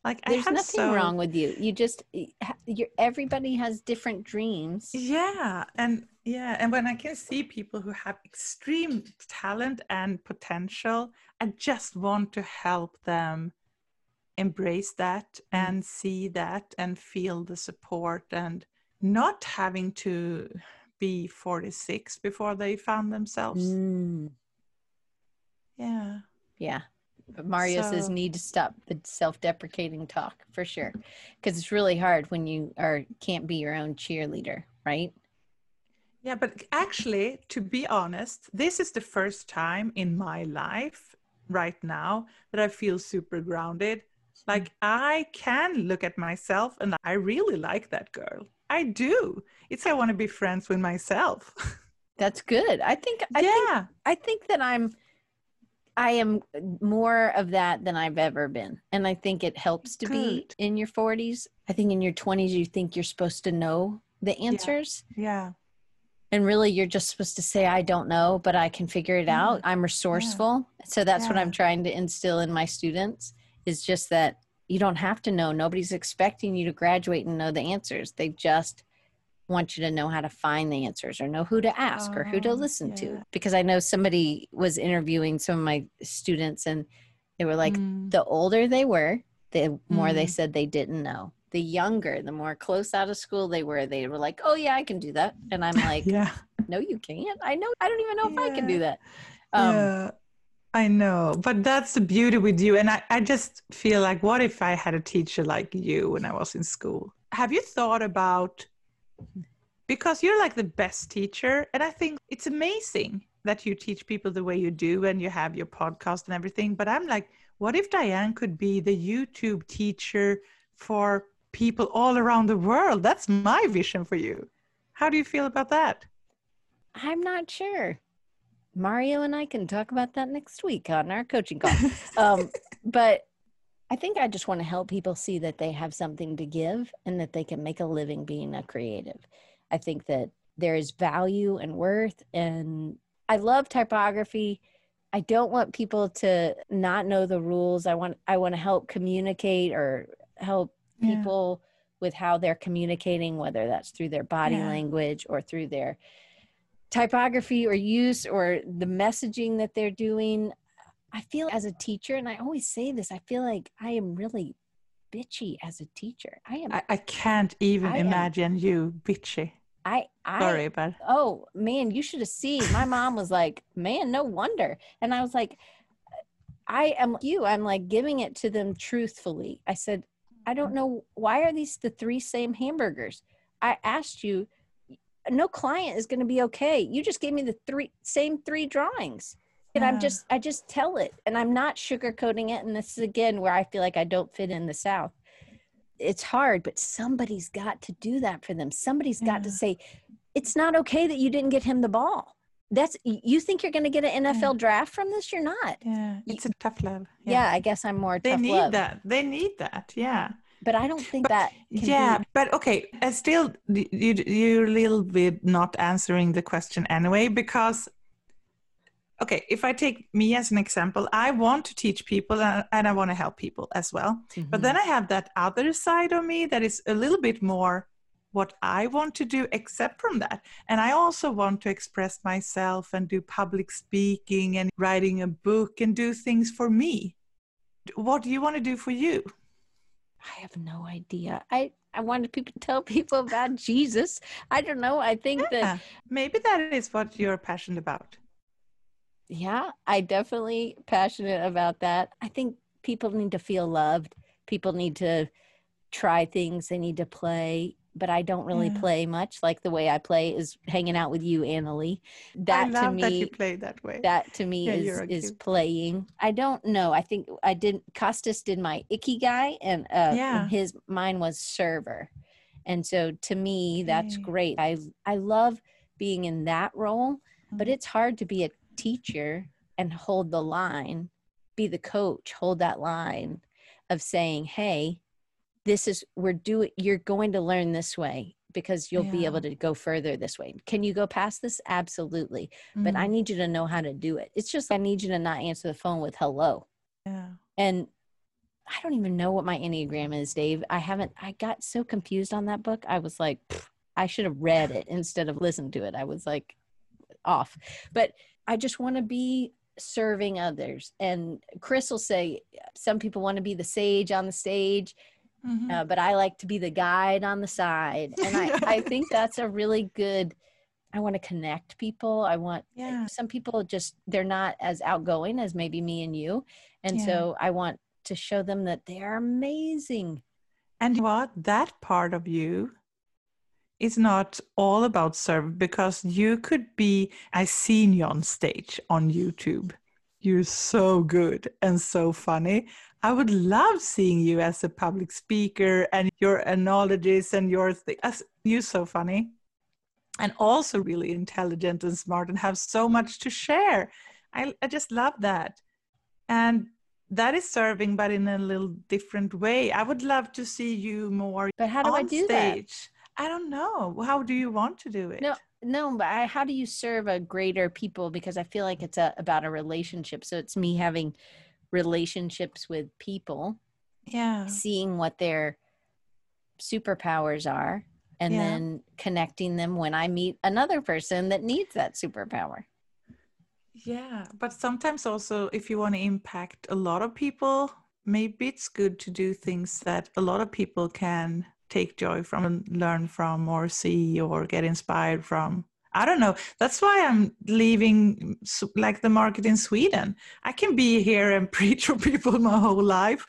like I There's have nothing so, wrong with you. You just you everybody has different dreams. Yeah, and yeah, and when I can see people who have extreme talent and potential, I just want to help them embrace that and see that and feel the support and not having to be 46 before they found themselves. Mm, Yeah. yeah. But Mario says So- need to stop the self-deprecating talk for sure. Cuz it's really hard when you are can't be your own cheerleader, right? Yeah, but actually, to be honest, this is the first time in my life right now that I feel super grounded. Like I can look at myself and I really like that girl. I do. It's I want to be friends with myself. That's good. I think I think yeah. I think that I'm I am more of that than I've ever been. And I think it helps to be in your 40s. I think in your 20s you think you're supposed to know the answers yeah. and really you're just supposed to say I don't know, but I can figure it Yeah. out. I'm resourceful. So that's what I'm trying to instill in my students is just that you don't have to know. Nobody's expecting you to graduate and know the answers. They just want you to know how to find the answers or know who to ask or who to Oh, listen yeah. to. Because I know somebody was interviewing some of my students and they were like, Mm, the older they were, the more they Mm. said they didn't know. The younger, the more close out of school they were, they were like, oh, yeah, I can do that. And I'm like, yeah. no, you can't. I know. I don't even know if I can do that. Um, yeah. I know, but that's the beauty with you. And I, I just feel like, what if I had a teacher like you when I was in school? Have you thought about, because you're like the best teacher, and I think it's amazing that you teach people the way you do and you have your podcast and everything. But I'm like, what if Diane could be the YouTube teacher for people all around the world? That's my vision for you. How do you feel about that? I'm not sure. Mario and I can talk about that next week on our coaching call. um, but I think I just want to help people see that they have something to give and that they can make a living being a creative. I think that there is value and worth, and I love typography. I don't want people to not know the rules. I want I want to help communicate or help Yeah. people with how they're communicating, whether that's through their body Yeah. language or through their typography or use or the messaging that they're doing. I feel as a teacher, and I always say this, I feel like I am really bitchy as a teacher. I am I, I can't even I am- imagine you bitchy. I I Sorry, but oh man, you should have seen. My mom was like, man, no wonder. And I was like, I am you. I'm like giving it to them truthfully. I said, I don't know why are these the three same hamburgers? I asked you, no client is going to be okay. You just gave me the three same three drawings. And I'm just I just tell it and I'm not sugarcoating it. And this is again where I feel like I don't fit in the South. It's hard, but somebody's got to do that for them. Somebody's got to say, it's not okay that you didn't get him the ball. That's you think you're going to get an NFL draft from this? You're not. yeah, it's a tough love. Yeah, I guess I'm more they need love, that. They need that. Yeah. but I don't think But- that. yeah be- but okay i still you you're a little bit not answering the question anyway because okay if i take me as an example i want to teach people and, i want to help people as well but Mhm. then i have that other side of me that is a little bit more what i want to do except from that and i also want to express myself and do public speaking and writing a book and do things for me what do you want to do for you I have no idea. I I wanted people to tell people about Jesus. I don't know. I think that maybe that is what you're passionate about yeah, I definitely passionate about that. I think people need to feel loved. People need to try things. They need to play. But I don't really Yeah. play much. Like the way I play is hanging out with you, Annalie. That to me, that you play that way. that to me Yeah, is is playing i don't know i think i didn't. costas did my ikigai and uh Yeah. and his mine was server and so to me that's great i i love being in that role but Mhm. it's hard to be a teacher and hold the line be the coach hold that line of saying hey this is we're doing you're going to learn this way because you'll be able to go further this way can you go past this absolutely but I Mm, need you to know how to do it. It's just I need you to not answer the phone with hello. yeah. And I don't even know what my Enneagram is, Dave. I haven't, I got so confused on that book. I was like, I should have read it instead of listened to it. I was like off. But I just want to be serving others. And Chris will say, some people want to be the sage on the stage, Mhm. uh, but I like to be the guide on the side. And I, I think that's a really good. I want to connect people. I want yeah. some people just they're not as outgoing as maybe me and you and Yeah. so i want to show them that they are amazing And what? That part of you is not all about serve because you could be, I seen you on stage on YouTube. You're so good and so funny. I would love seeing you as a public speaker and your analogies and your thing. You're so funny and also really intelligent and smart and have so much to share. I, I just love that. And that is serving, but in a little different way. I would love to see you more but how do i on do that stage. I don't know. How do you want to do it? no no but I, how do you serve a greater people because i feel like it's a, about a relationship so it's me having relationships with people Yeah. seeing what their superpowers are and Yeah. then connecting them when i meet another person that needs that superpower Yeah. But sometimes also, if you want to impact a lot of people, maybe it's good to do things that a lot of people can take joy from and learn from or see or get inspired from. I don't know. That's why I'm leaving like the market in Sweden. I can be here and preach for people my whole life,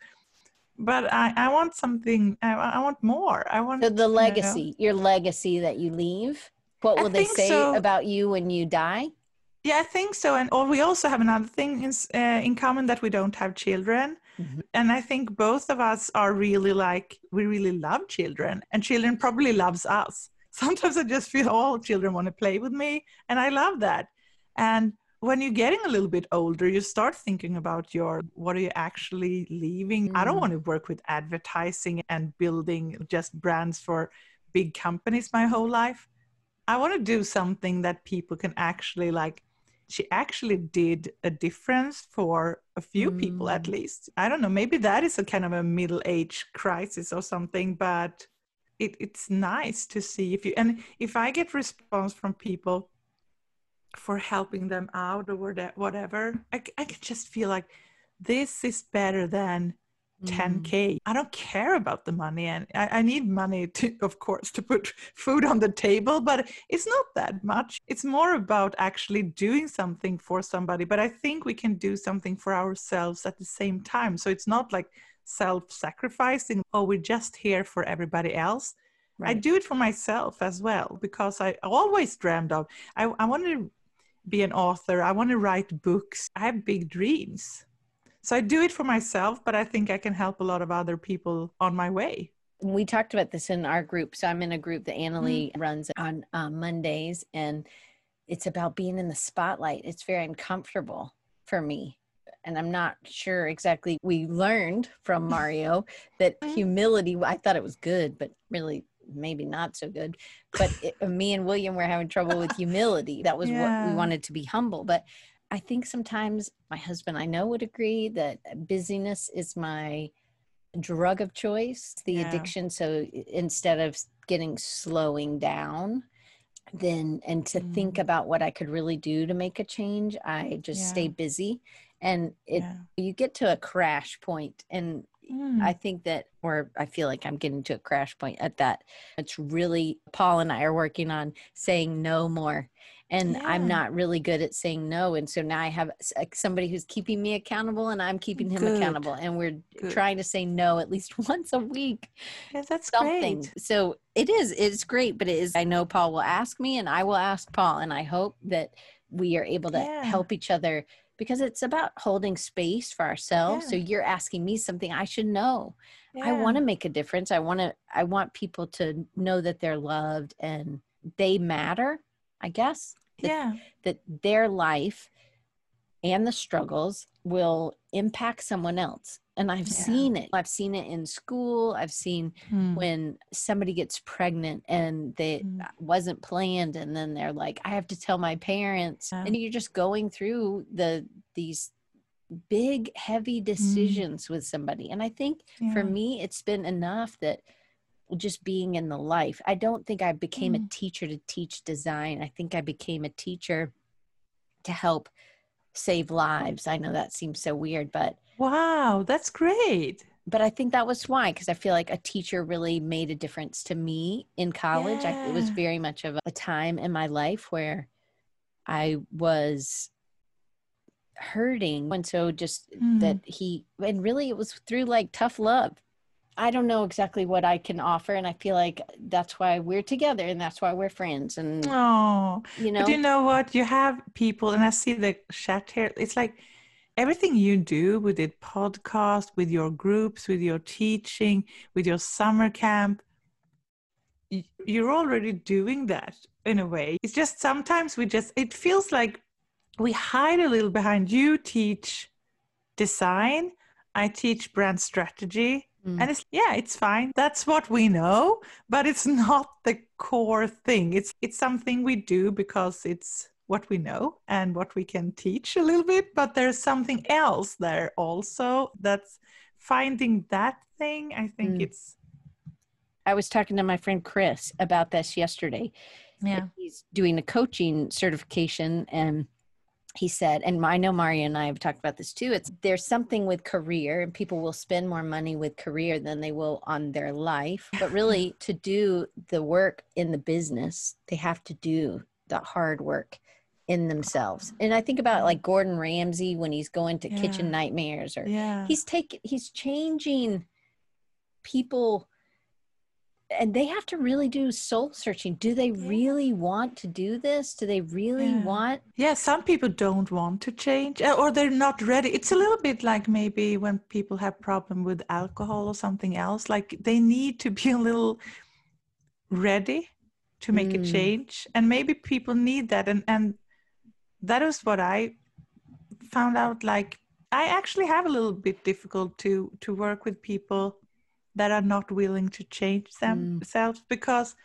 but I, I want something, I, I want more. I want So the you know, legacy, your legacy that you leave, what I will they say so. about you when you die? Yeah, I think so. And or we also have another thing in, uh, in common that we don't have children. Mhm. And I think both of us are really like, we really love children and children probably loves us. sometimes I just feel all children want to play with me, and I love that. And when you're getting a little bit older, you start thinking about your what are you actually leaving? Mm. I don't mm. want to work with advertising and building just brands for big companies my whole life. I want to do something that people can actually like. She actually did a difference for a few mm. people at mm. least. I don't know, maybe that is a kind of a middle age crisis or something, but it, it's nice to see if you and if I get response from people for helping them out or whatever I, I can just feel like this is better than 10k mm. i don't care about the money and I, I, need money to of course to put food on the table but it's not that much it's more about actually doing something for somebody but i think we can do something for ourselves at the same time so it's not like self-sacrificing oh we're just here for everybody else right. i do it for myself as well because i always dreamed of i, I want to be an author. I want to write books. I have big dreams. So I do it for myself, but I think I can help a lot of other people on my way. We talked about this in our group. So I'm in a group that Annalie mm. runs on um, Mondays, and it's about being in the spotlight. It's very uncomfortable for me. And I'm not sure exactly. We learned from Mario that mm. humility, I thought it was good, but really maybe not so good. But it, me and William were having trouble with humility. That was yeah. what we wanted to be humble. But I think sometimes my husband, I know, would agree that busyness is my drug of choice, the yeah. addiction. So instead of getting slowing down, then and to mm. think about what I could really do to make a change, I just yeah. stay busy. And it you get to a crash point and Mm. I think that, or I feel like I'm getting to a crash point at that. It's really, Paul and I are working on saying no more. And yeah. I'm not really good at saying no. And so now I have somebody who's keeping me accountable and I'm keeping him good. accountable. And we're good. trying to say no at least once a week. Yeah, that's something. Great. So it is, it's great, but it is, I know Paul will ask me and I will ask Paul. And I hope that we are able to yeah. help each other because it's about holding space for ourselves. Yeah. So you're asking me something I should know. Yeah. I want to make a difference. I want to I want people to know that they're loved and they matter, I guess. That, yeah. That their life and the struggles will impact someone else and i've yeah. seen it i've seen it in school i've seen mm. when somebody gets pregnant and they mm. wasn't planned and then they're like i have to tell my parents yeah. and you're just going through the these big heavy mm. decisions mm. with somebody and i think yeah. for me it's been enough that just being in the life i don't think i became a mm. teacher to teach design i think i became a teacher to help save lives i know that seems so weird but Wow, that's great. But I think that was why, because I feel like a teacher really made a difference to me in college. Yeah. I, it was very much of a time in my life where I was hurting. And so just mm. that he, and really it was through like tough love. I don't know exactly what I can offer, and I feel like that's why we're together, and that's why we're friends. And oh, you know, but you know what? You have people, and I see the chat here. It's like everything you do with the podcast, with your groups, with your teaching, with your summer camp, you're already doing that in a way. It's just sometimes we just, it feels like we hide a little behind you teach design, I teach brand strategy. Mm. And it's yeah, it's fine. That's what we know, but it's not the core thing. It's it's something we do because it's what we know and what we can teach a little bit, but there's something else there also that's finding that thing. I think mm. it's. I was talking to my friend Chris about this yesterday. Yeah. He's doing a coaching certification and he said, and I know Mario and I have talked about this too. It's there's something with career, and people will spend more money with career than they will on their life. But really, to do the work in the business, they have to do the hard work in themselves. And I think about like Gordon Ramsay when he's going to yeah. kitchen nightmares or yeah. he's taking he's changing people and they have to really do soul searching. Do they yeah. really want to do this? Do they really yeah. want? Yeah, some people don't want to change uh, or they're not ready. It's a little bit like maybe when people have problem with alcohol or something else like they need to be a little ready to make Mm. a change and maybe people need that and and that is what i found out like i actually have a little bit difficult to to work with people that are not willing to change themselves because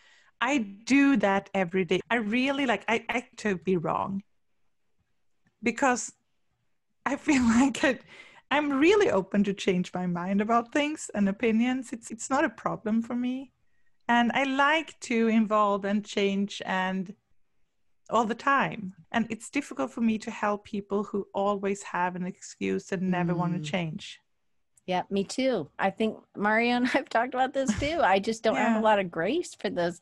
i do that every day. I really like i i to be wrong. Because i feel like I, i'm really open to change my mind about things and opinions. It's it's not a problem for me. And i like to involve and change and all the time. And it's difficult for me to help people who always have an excuse and never want Mm. to change Yeah, me too. I think Mario and I've talked about this too. I just don't have a lot of grace for those.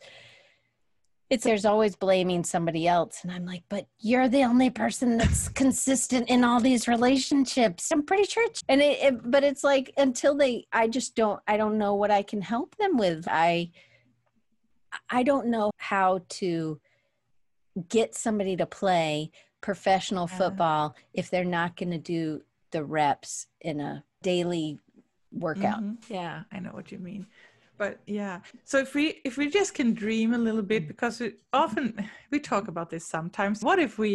It's there's always blaming somebody else. And I'm like, but you're the only person that's consistent in all these relationships. I'm pretty sure. And it, it, but it's like until they, I just don't, I don't know what I can help them with. I, I don't know how to get somebody to play professional Yeah. football if they're not going to do the reps in a daily workout. Mhm. yeah i know what you mean but yeah so if we if we just can dream a little bit because we often we talk about this sometimes what if we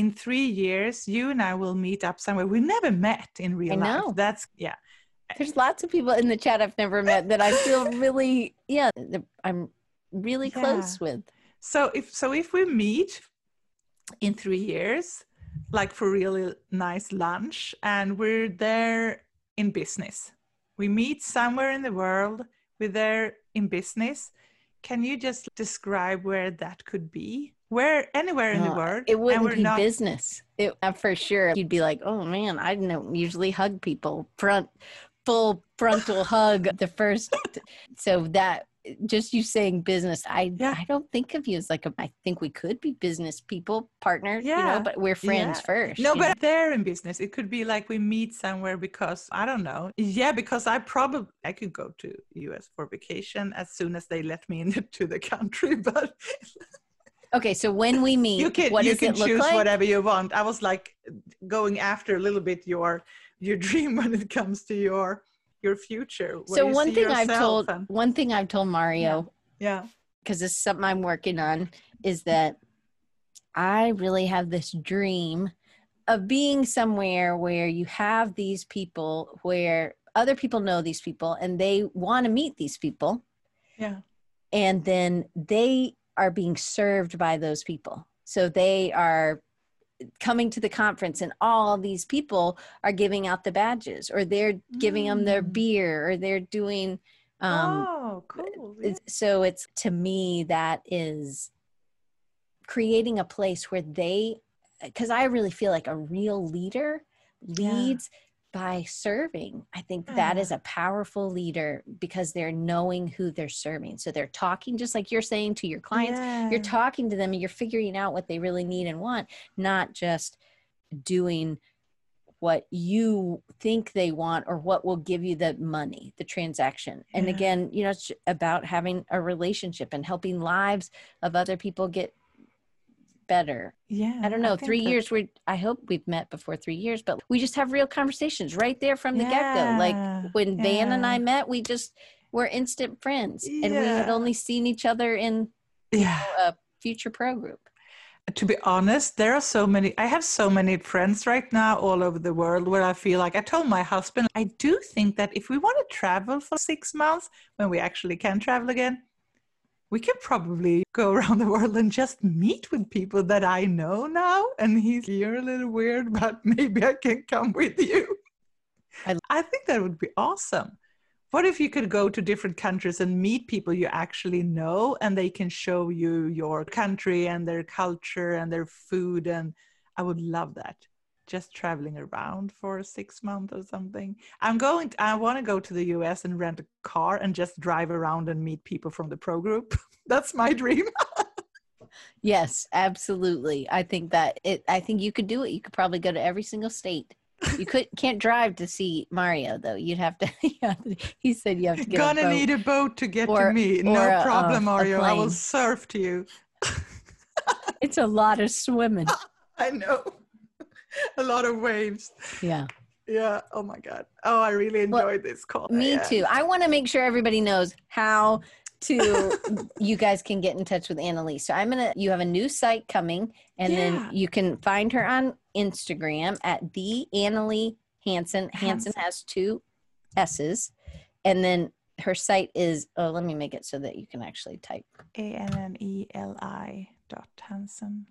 in three years you and i will meet up somewhere we never met in real I life know. that's yeah There's lots of people in the chat I've never met that I feel really, yeah, I'm really Yeah. close with. So if so if we meet in three years, like for really nice lunch, and we're there in business. We meet somewhere in the world, we're there in business. Can you just describe where that could be? Where anywhere in the Uh, world. It wouldn't we're be not- business. It, uh, for sure. You'd be like, oh man, I don't usually hug people front, full frontal hug the first. So that just you saying business, I Yeah. I don't think of you as like a. I think we could be business people, partners, you know, but we're friends Yeah. first. No, you know? but there in business, it could be like we meet somewhere because I don't know. Yeah, because I probably I could go to US for vacation as soon as they let me into the country. But okay. So when we meet, you can what you can choose like? whatever you want. I was like going after a little bit your your dream when it comes to your your future. so one thing I've told and- one thing I've told Mario yeah, because this is something I'm working on is that I really have this dream of being somewhere where you have these people where other people know these people and they want to meet these people yeah, and then they are being served by those people. So they are coming to the conference and all these people are giving out the badges or they're giving them their Mm. beer or they're doing um oh, cool. yeah. so it's to me that is creating a place where they because i really feel like a real leader Yeah. By serving i think that is mm. a powerful leader because they're knowing who they're serving so they're talking just like you're saying to your clients Yeah. you're talking to them and you're figuring out what they really need and want not just doing what you think they want or what will give you the money the transaction and Yeah. again you know it's about having a relationship and helping lives of other people get better yeah. i don't know think three that- years we i hope we've met before three years but we just have real conversations right there from the get-go like Yeah, when van and i met we just were instant friends and we had only seen each other in Yeah. a Futur pro group to be honest, there are so many. I have so many friends right now all over the world where I feel like I told my husband, I do think that if we want to travel for six months, when we actually can travel again, we can probably go around the world and just meet with people that I know now. And he's, you're a little weird, but maybe I can come with you. I- I think that would be awesome. What if you could go to different countries and meet people you actually know and they can show you your country and their culture and their food? And I would love that. Just traveling around for six months or something. I'm going, to, I want to go to the US and rent a car and just drive around and meet people from the pro group. That's my dream. Yes, absolutely. I think that it I think you could do it. You could probably go to every single state. You could can't drive to see Mario though. You'd have to he said you have to get Gonna a need a boat to get Or- to me. No a- problem, a Mario. I will surf to you. It's a lot of swimming. I know. a lot of waves. Yeah. Yeah. Oh my God. Oh, I really Well, enjoyed this call. Me Yeah. too. I want to make sure everybody knows how to you guys can get in touch with Annalise. So I'm gonna you have a new site coming, and Yeah. then you can find her on Instagram at the Annalie Hansen. Hansen Hansen. has two S's, and then her site is. Oh, let me make it so that you can actually type. A N N E L I dot Hansen.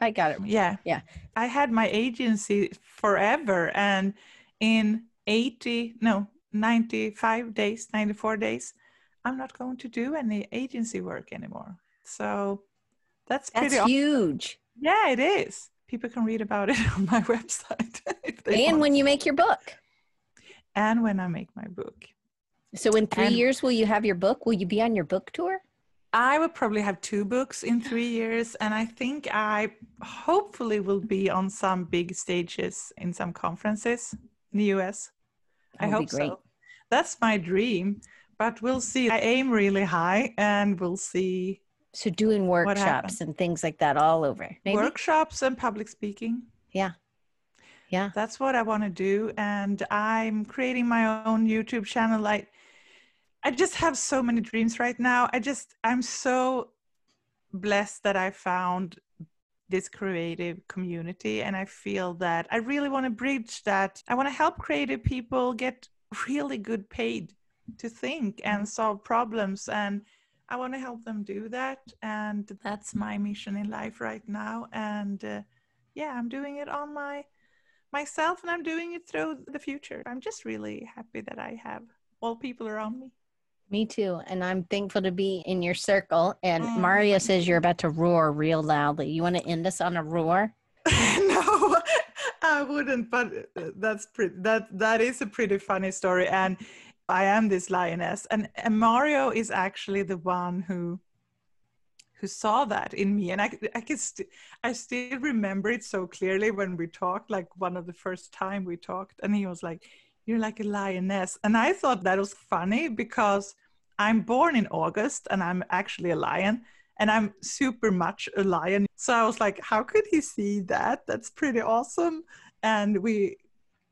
I got it. Yeah. Yeah. I had my agency forever and in 80, no, 95 days, 94 days, I'm not going to do any agency work anymore. So that's That's pretty huge. Yeah, it is. People can read about it on my website And want. when you make your book. and when I make my book. So in three And- years, will you have your book? Will you be on your book tour? I will probably have two books in three years, and I think I hopefully will be on some big stages in some conferences in the US. I That be hope so. That's my dream, but we'll see. I aim really high, and we'll see So doing workshops and things like that all over. Maybe? workshops and public speaking. Yeah. Yeah. That's what I want to do, and I'm creating my own YouTube channel. Like, I just have so many dreams right now. I just, I'm so blessed that I found this creative community, and I feel that I really want to bridge that. I want to help creative people get really good paid to think and solve problems, and I want to help them do that. And that's my mission in life right now. And uh, yeah, I'm doing it on my myself and I'm doing it through the Futur. I'm just really happy that I have all people around me. Me too. And I'm thankful to be in your circle. And Mm. Mario says you're about to roar real loudly. You want to end us on a roar? no, I wouldn't, but uh, that's pretty, that that is a pretty funny story and I am this lioness and, and Mario is actually the one who who saw that in me and I I can st- I still remember it so clearly when we talked like one of the first time we talked and he was like you're like a lioness and I thought that was funny because I'm born in August and I'm actually a lion and I'm super much a lion. So I was like, how could he see that? That's pretty awesome. And we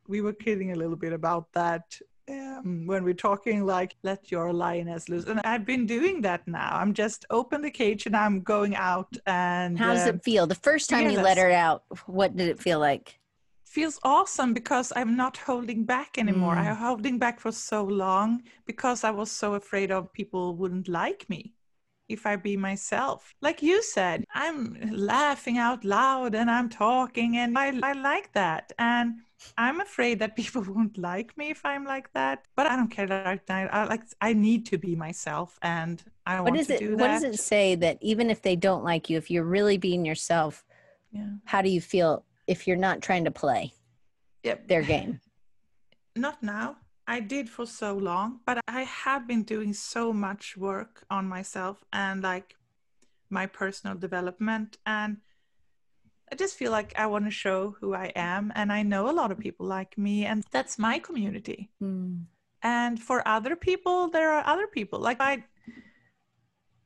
we were kidding a little bit about that um, when we're talking like let your lioness loose. And I've been doing that now. I'm just open the cage and I'm going out and How does um, it feel? The first time you let her out, what did it feel like? Feels awesome because I'm not holding back anymore. Mm. I holding back for so long because I was so afraid of people wouldn't like me if I be myself. Like you said, I'm laughing out loud and I'm talking and I, I like that. And I'm afraid that people won't like me if I'm like that. But I don't care that. I like I need to be myself and I What want does to it do what does it say that even if they don't like you, if you're really being yourself, Yeah. how do you feel if you're not trying to play Yep. their game? Not now. I did for so long, but I have been doing so much work on myself and like my personal development. And I just feel like I want to show who I am. And I know a lot of people like me, and that's my community. Mm. And for other people, there are other people. Like I,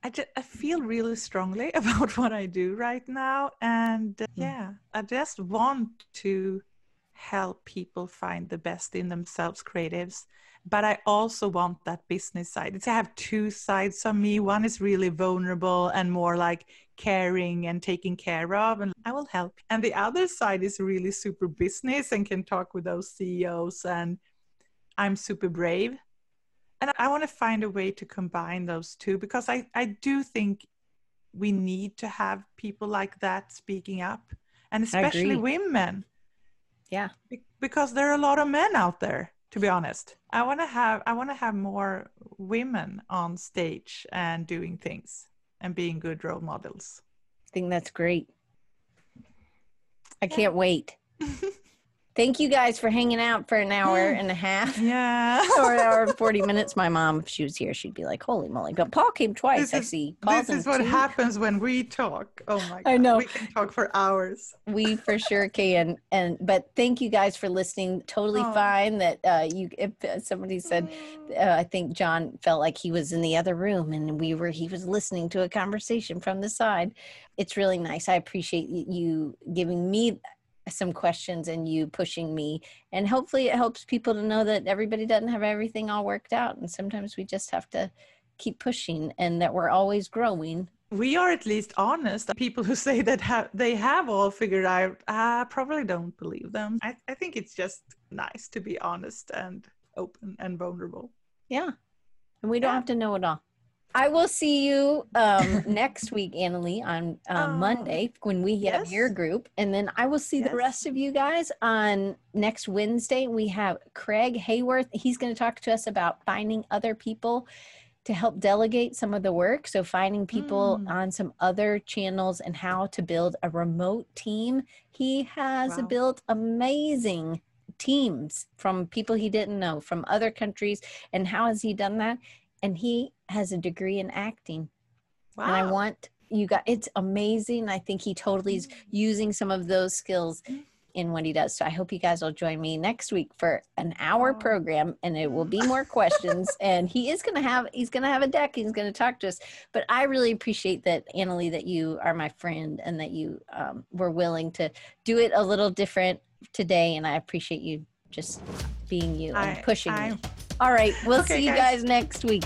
I, just, I feel really strongly about what I do right now. And uh, yeah, I just want to help people find the best in themselves, creatives. But I also want that business side. It's, I have two sides on me. One is really vulnerable and more like caring and taking care of, and I will help. And the other side is really super business and can talk with those CEOs and I'm super brave. And I want to find a way to combine those two because I, I do think we need to have people like that speaking up and especially women Yeah. Be- because there are a lot of men out there to be honest i want to have i want to have more women on stage and doing things and being good role models I think that's great. I can't wait. Thank you guys for hanging out for an hour and a half. yeah or an hour and 40 minutes. My mom, if she was here, she'd be like, holy moly. But Paul came twice. This I is- see. Paul's this is what two. happens when we talk oh my god I know. we can talk for hours we for sure can and but thank you guys for listening totally Oh. fine that uh you if uh, somebody said uh, i think john felt like he was in the other room and we were he was listening to a conversation from the side it's really nice i appreciate you giving me some questions and you pushing me and hopefully it helps people to know that everybody doesn't have everything all worked out and sometimes we just have to keep pushing and that we're always growing. We are at least honest. People who say that ha- they have all figured out, I probably don't believe them. I, I think it's just nice to be honest and open and vulnerable. Yeah. And we don't Yeah. have to know it all. I will see you um, next week, Annalie, on uh, Oh, Monday when we have your group. And then I will see the rest of you guys on next Wednesday. We have Craig Hayworth. He's going to talk to us about finding other people to help delegate some of the work. So, finding people Mm. on some other channels and how to build a remote team. He has Wow. built amazing teams from people he didn't know from other countries. And how has he done that? And he has a degree in acting. And I want you got it's amazing. I think he totally is using some of those skills in what he does. So I hope you guys will join me next week for an hour program and it will be more questions. and he is gonna have he's gonna have a deck, he's gonna talk to us. But I really appreciate that, Annalie, that you are my friend and that you um, were willing to do it a little different today. And I appreciate you just being you and pushing I- me. All right, we'll Okay, see you guys. guys next week.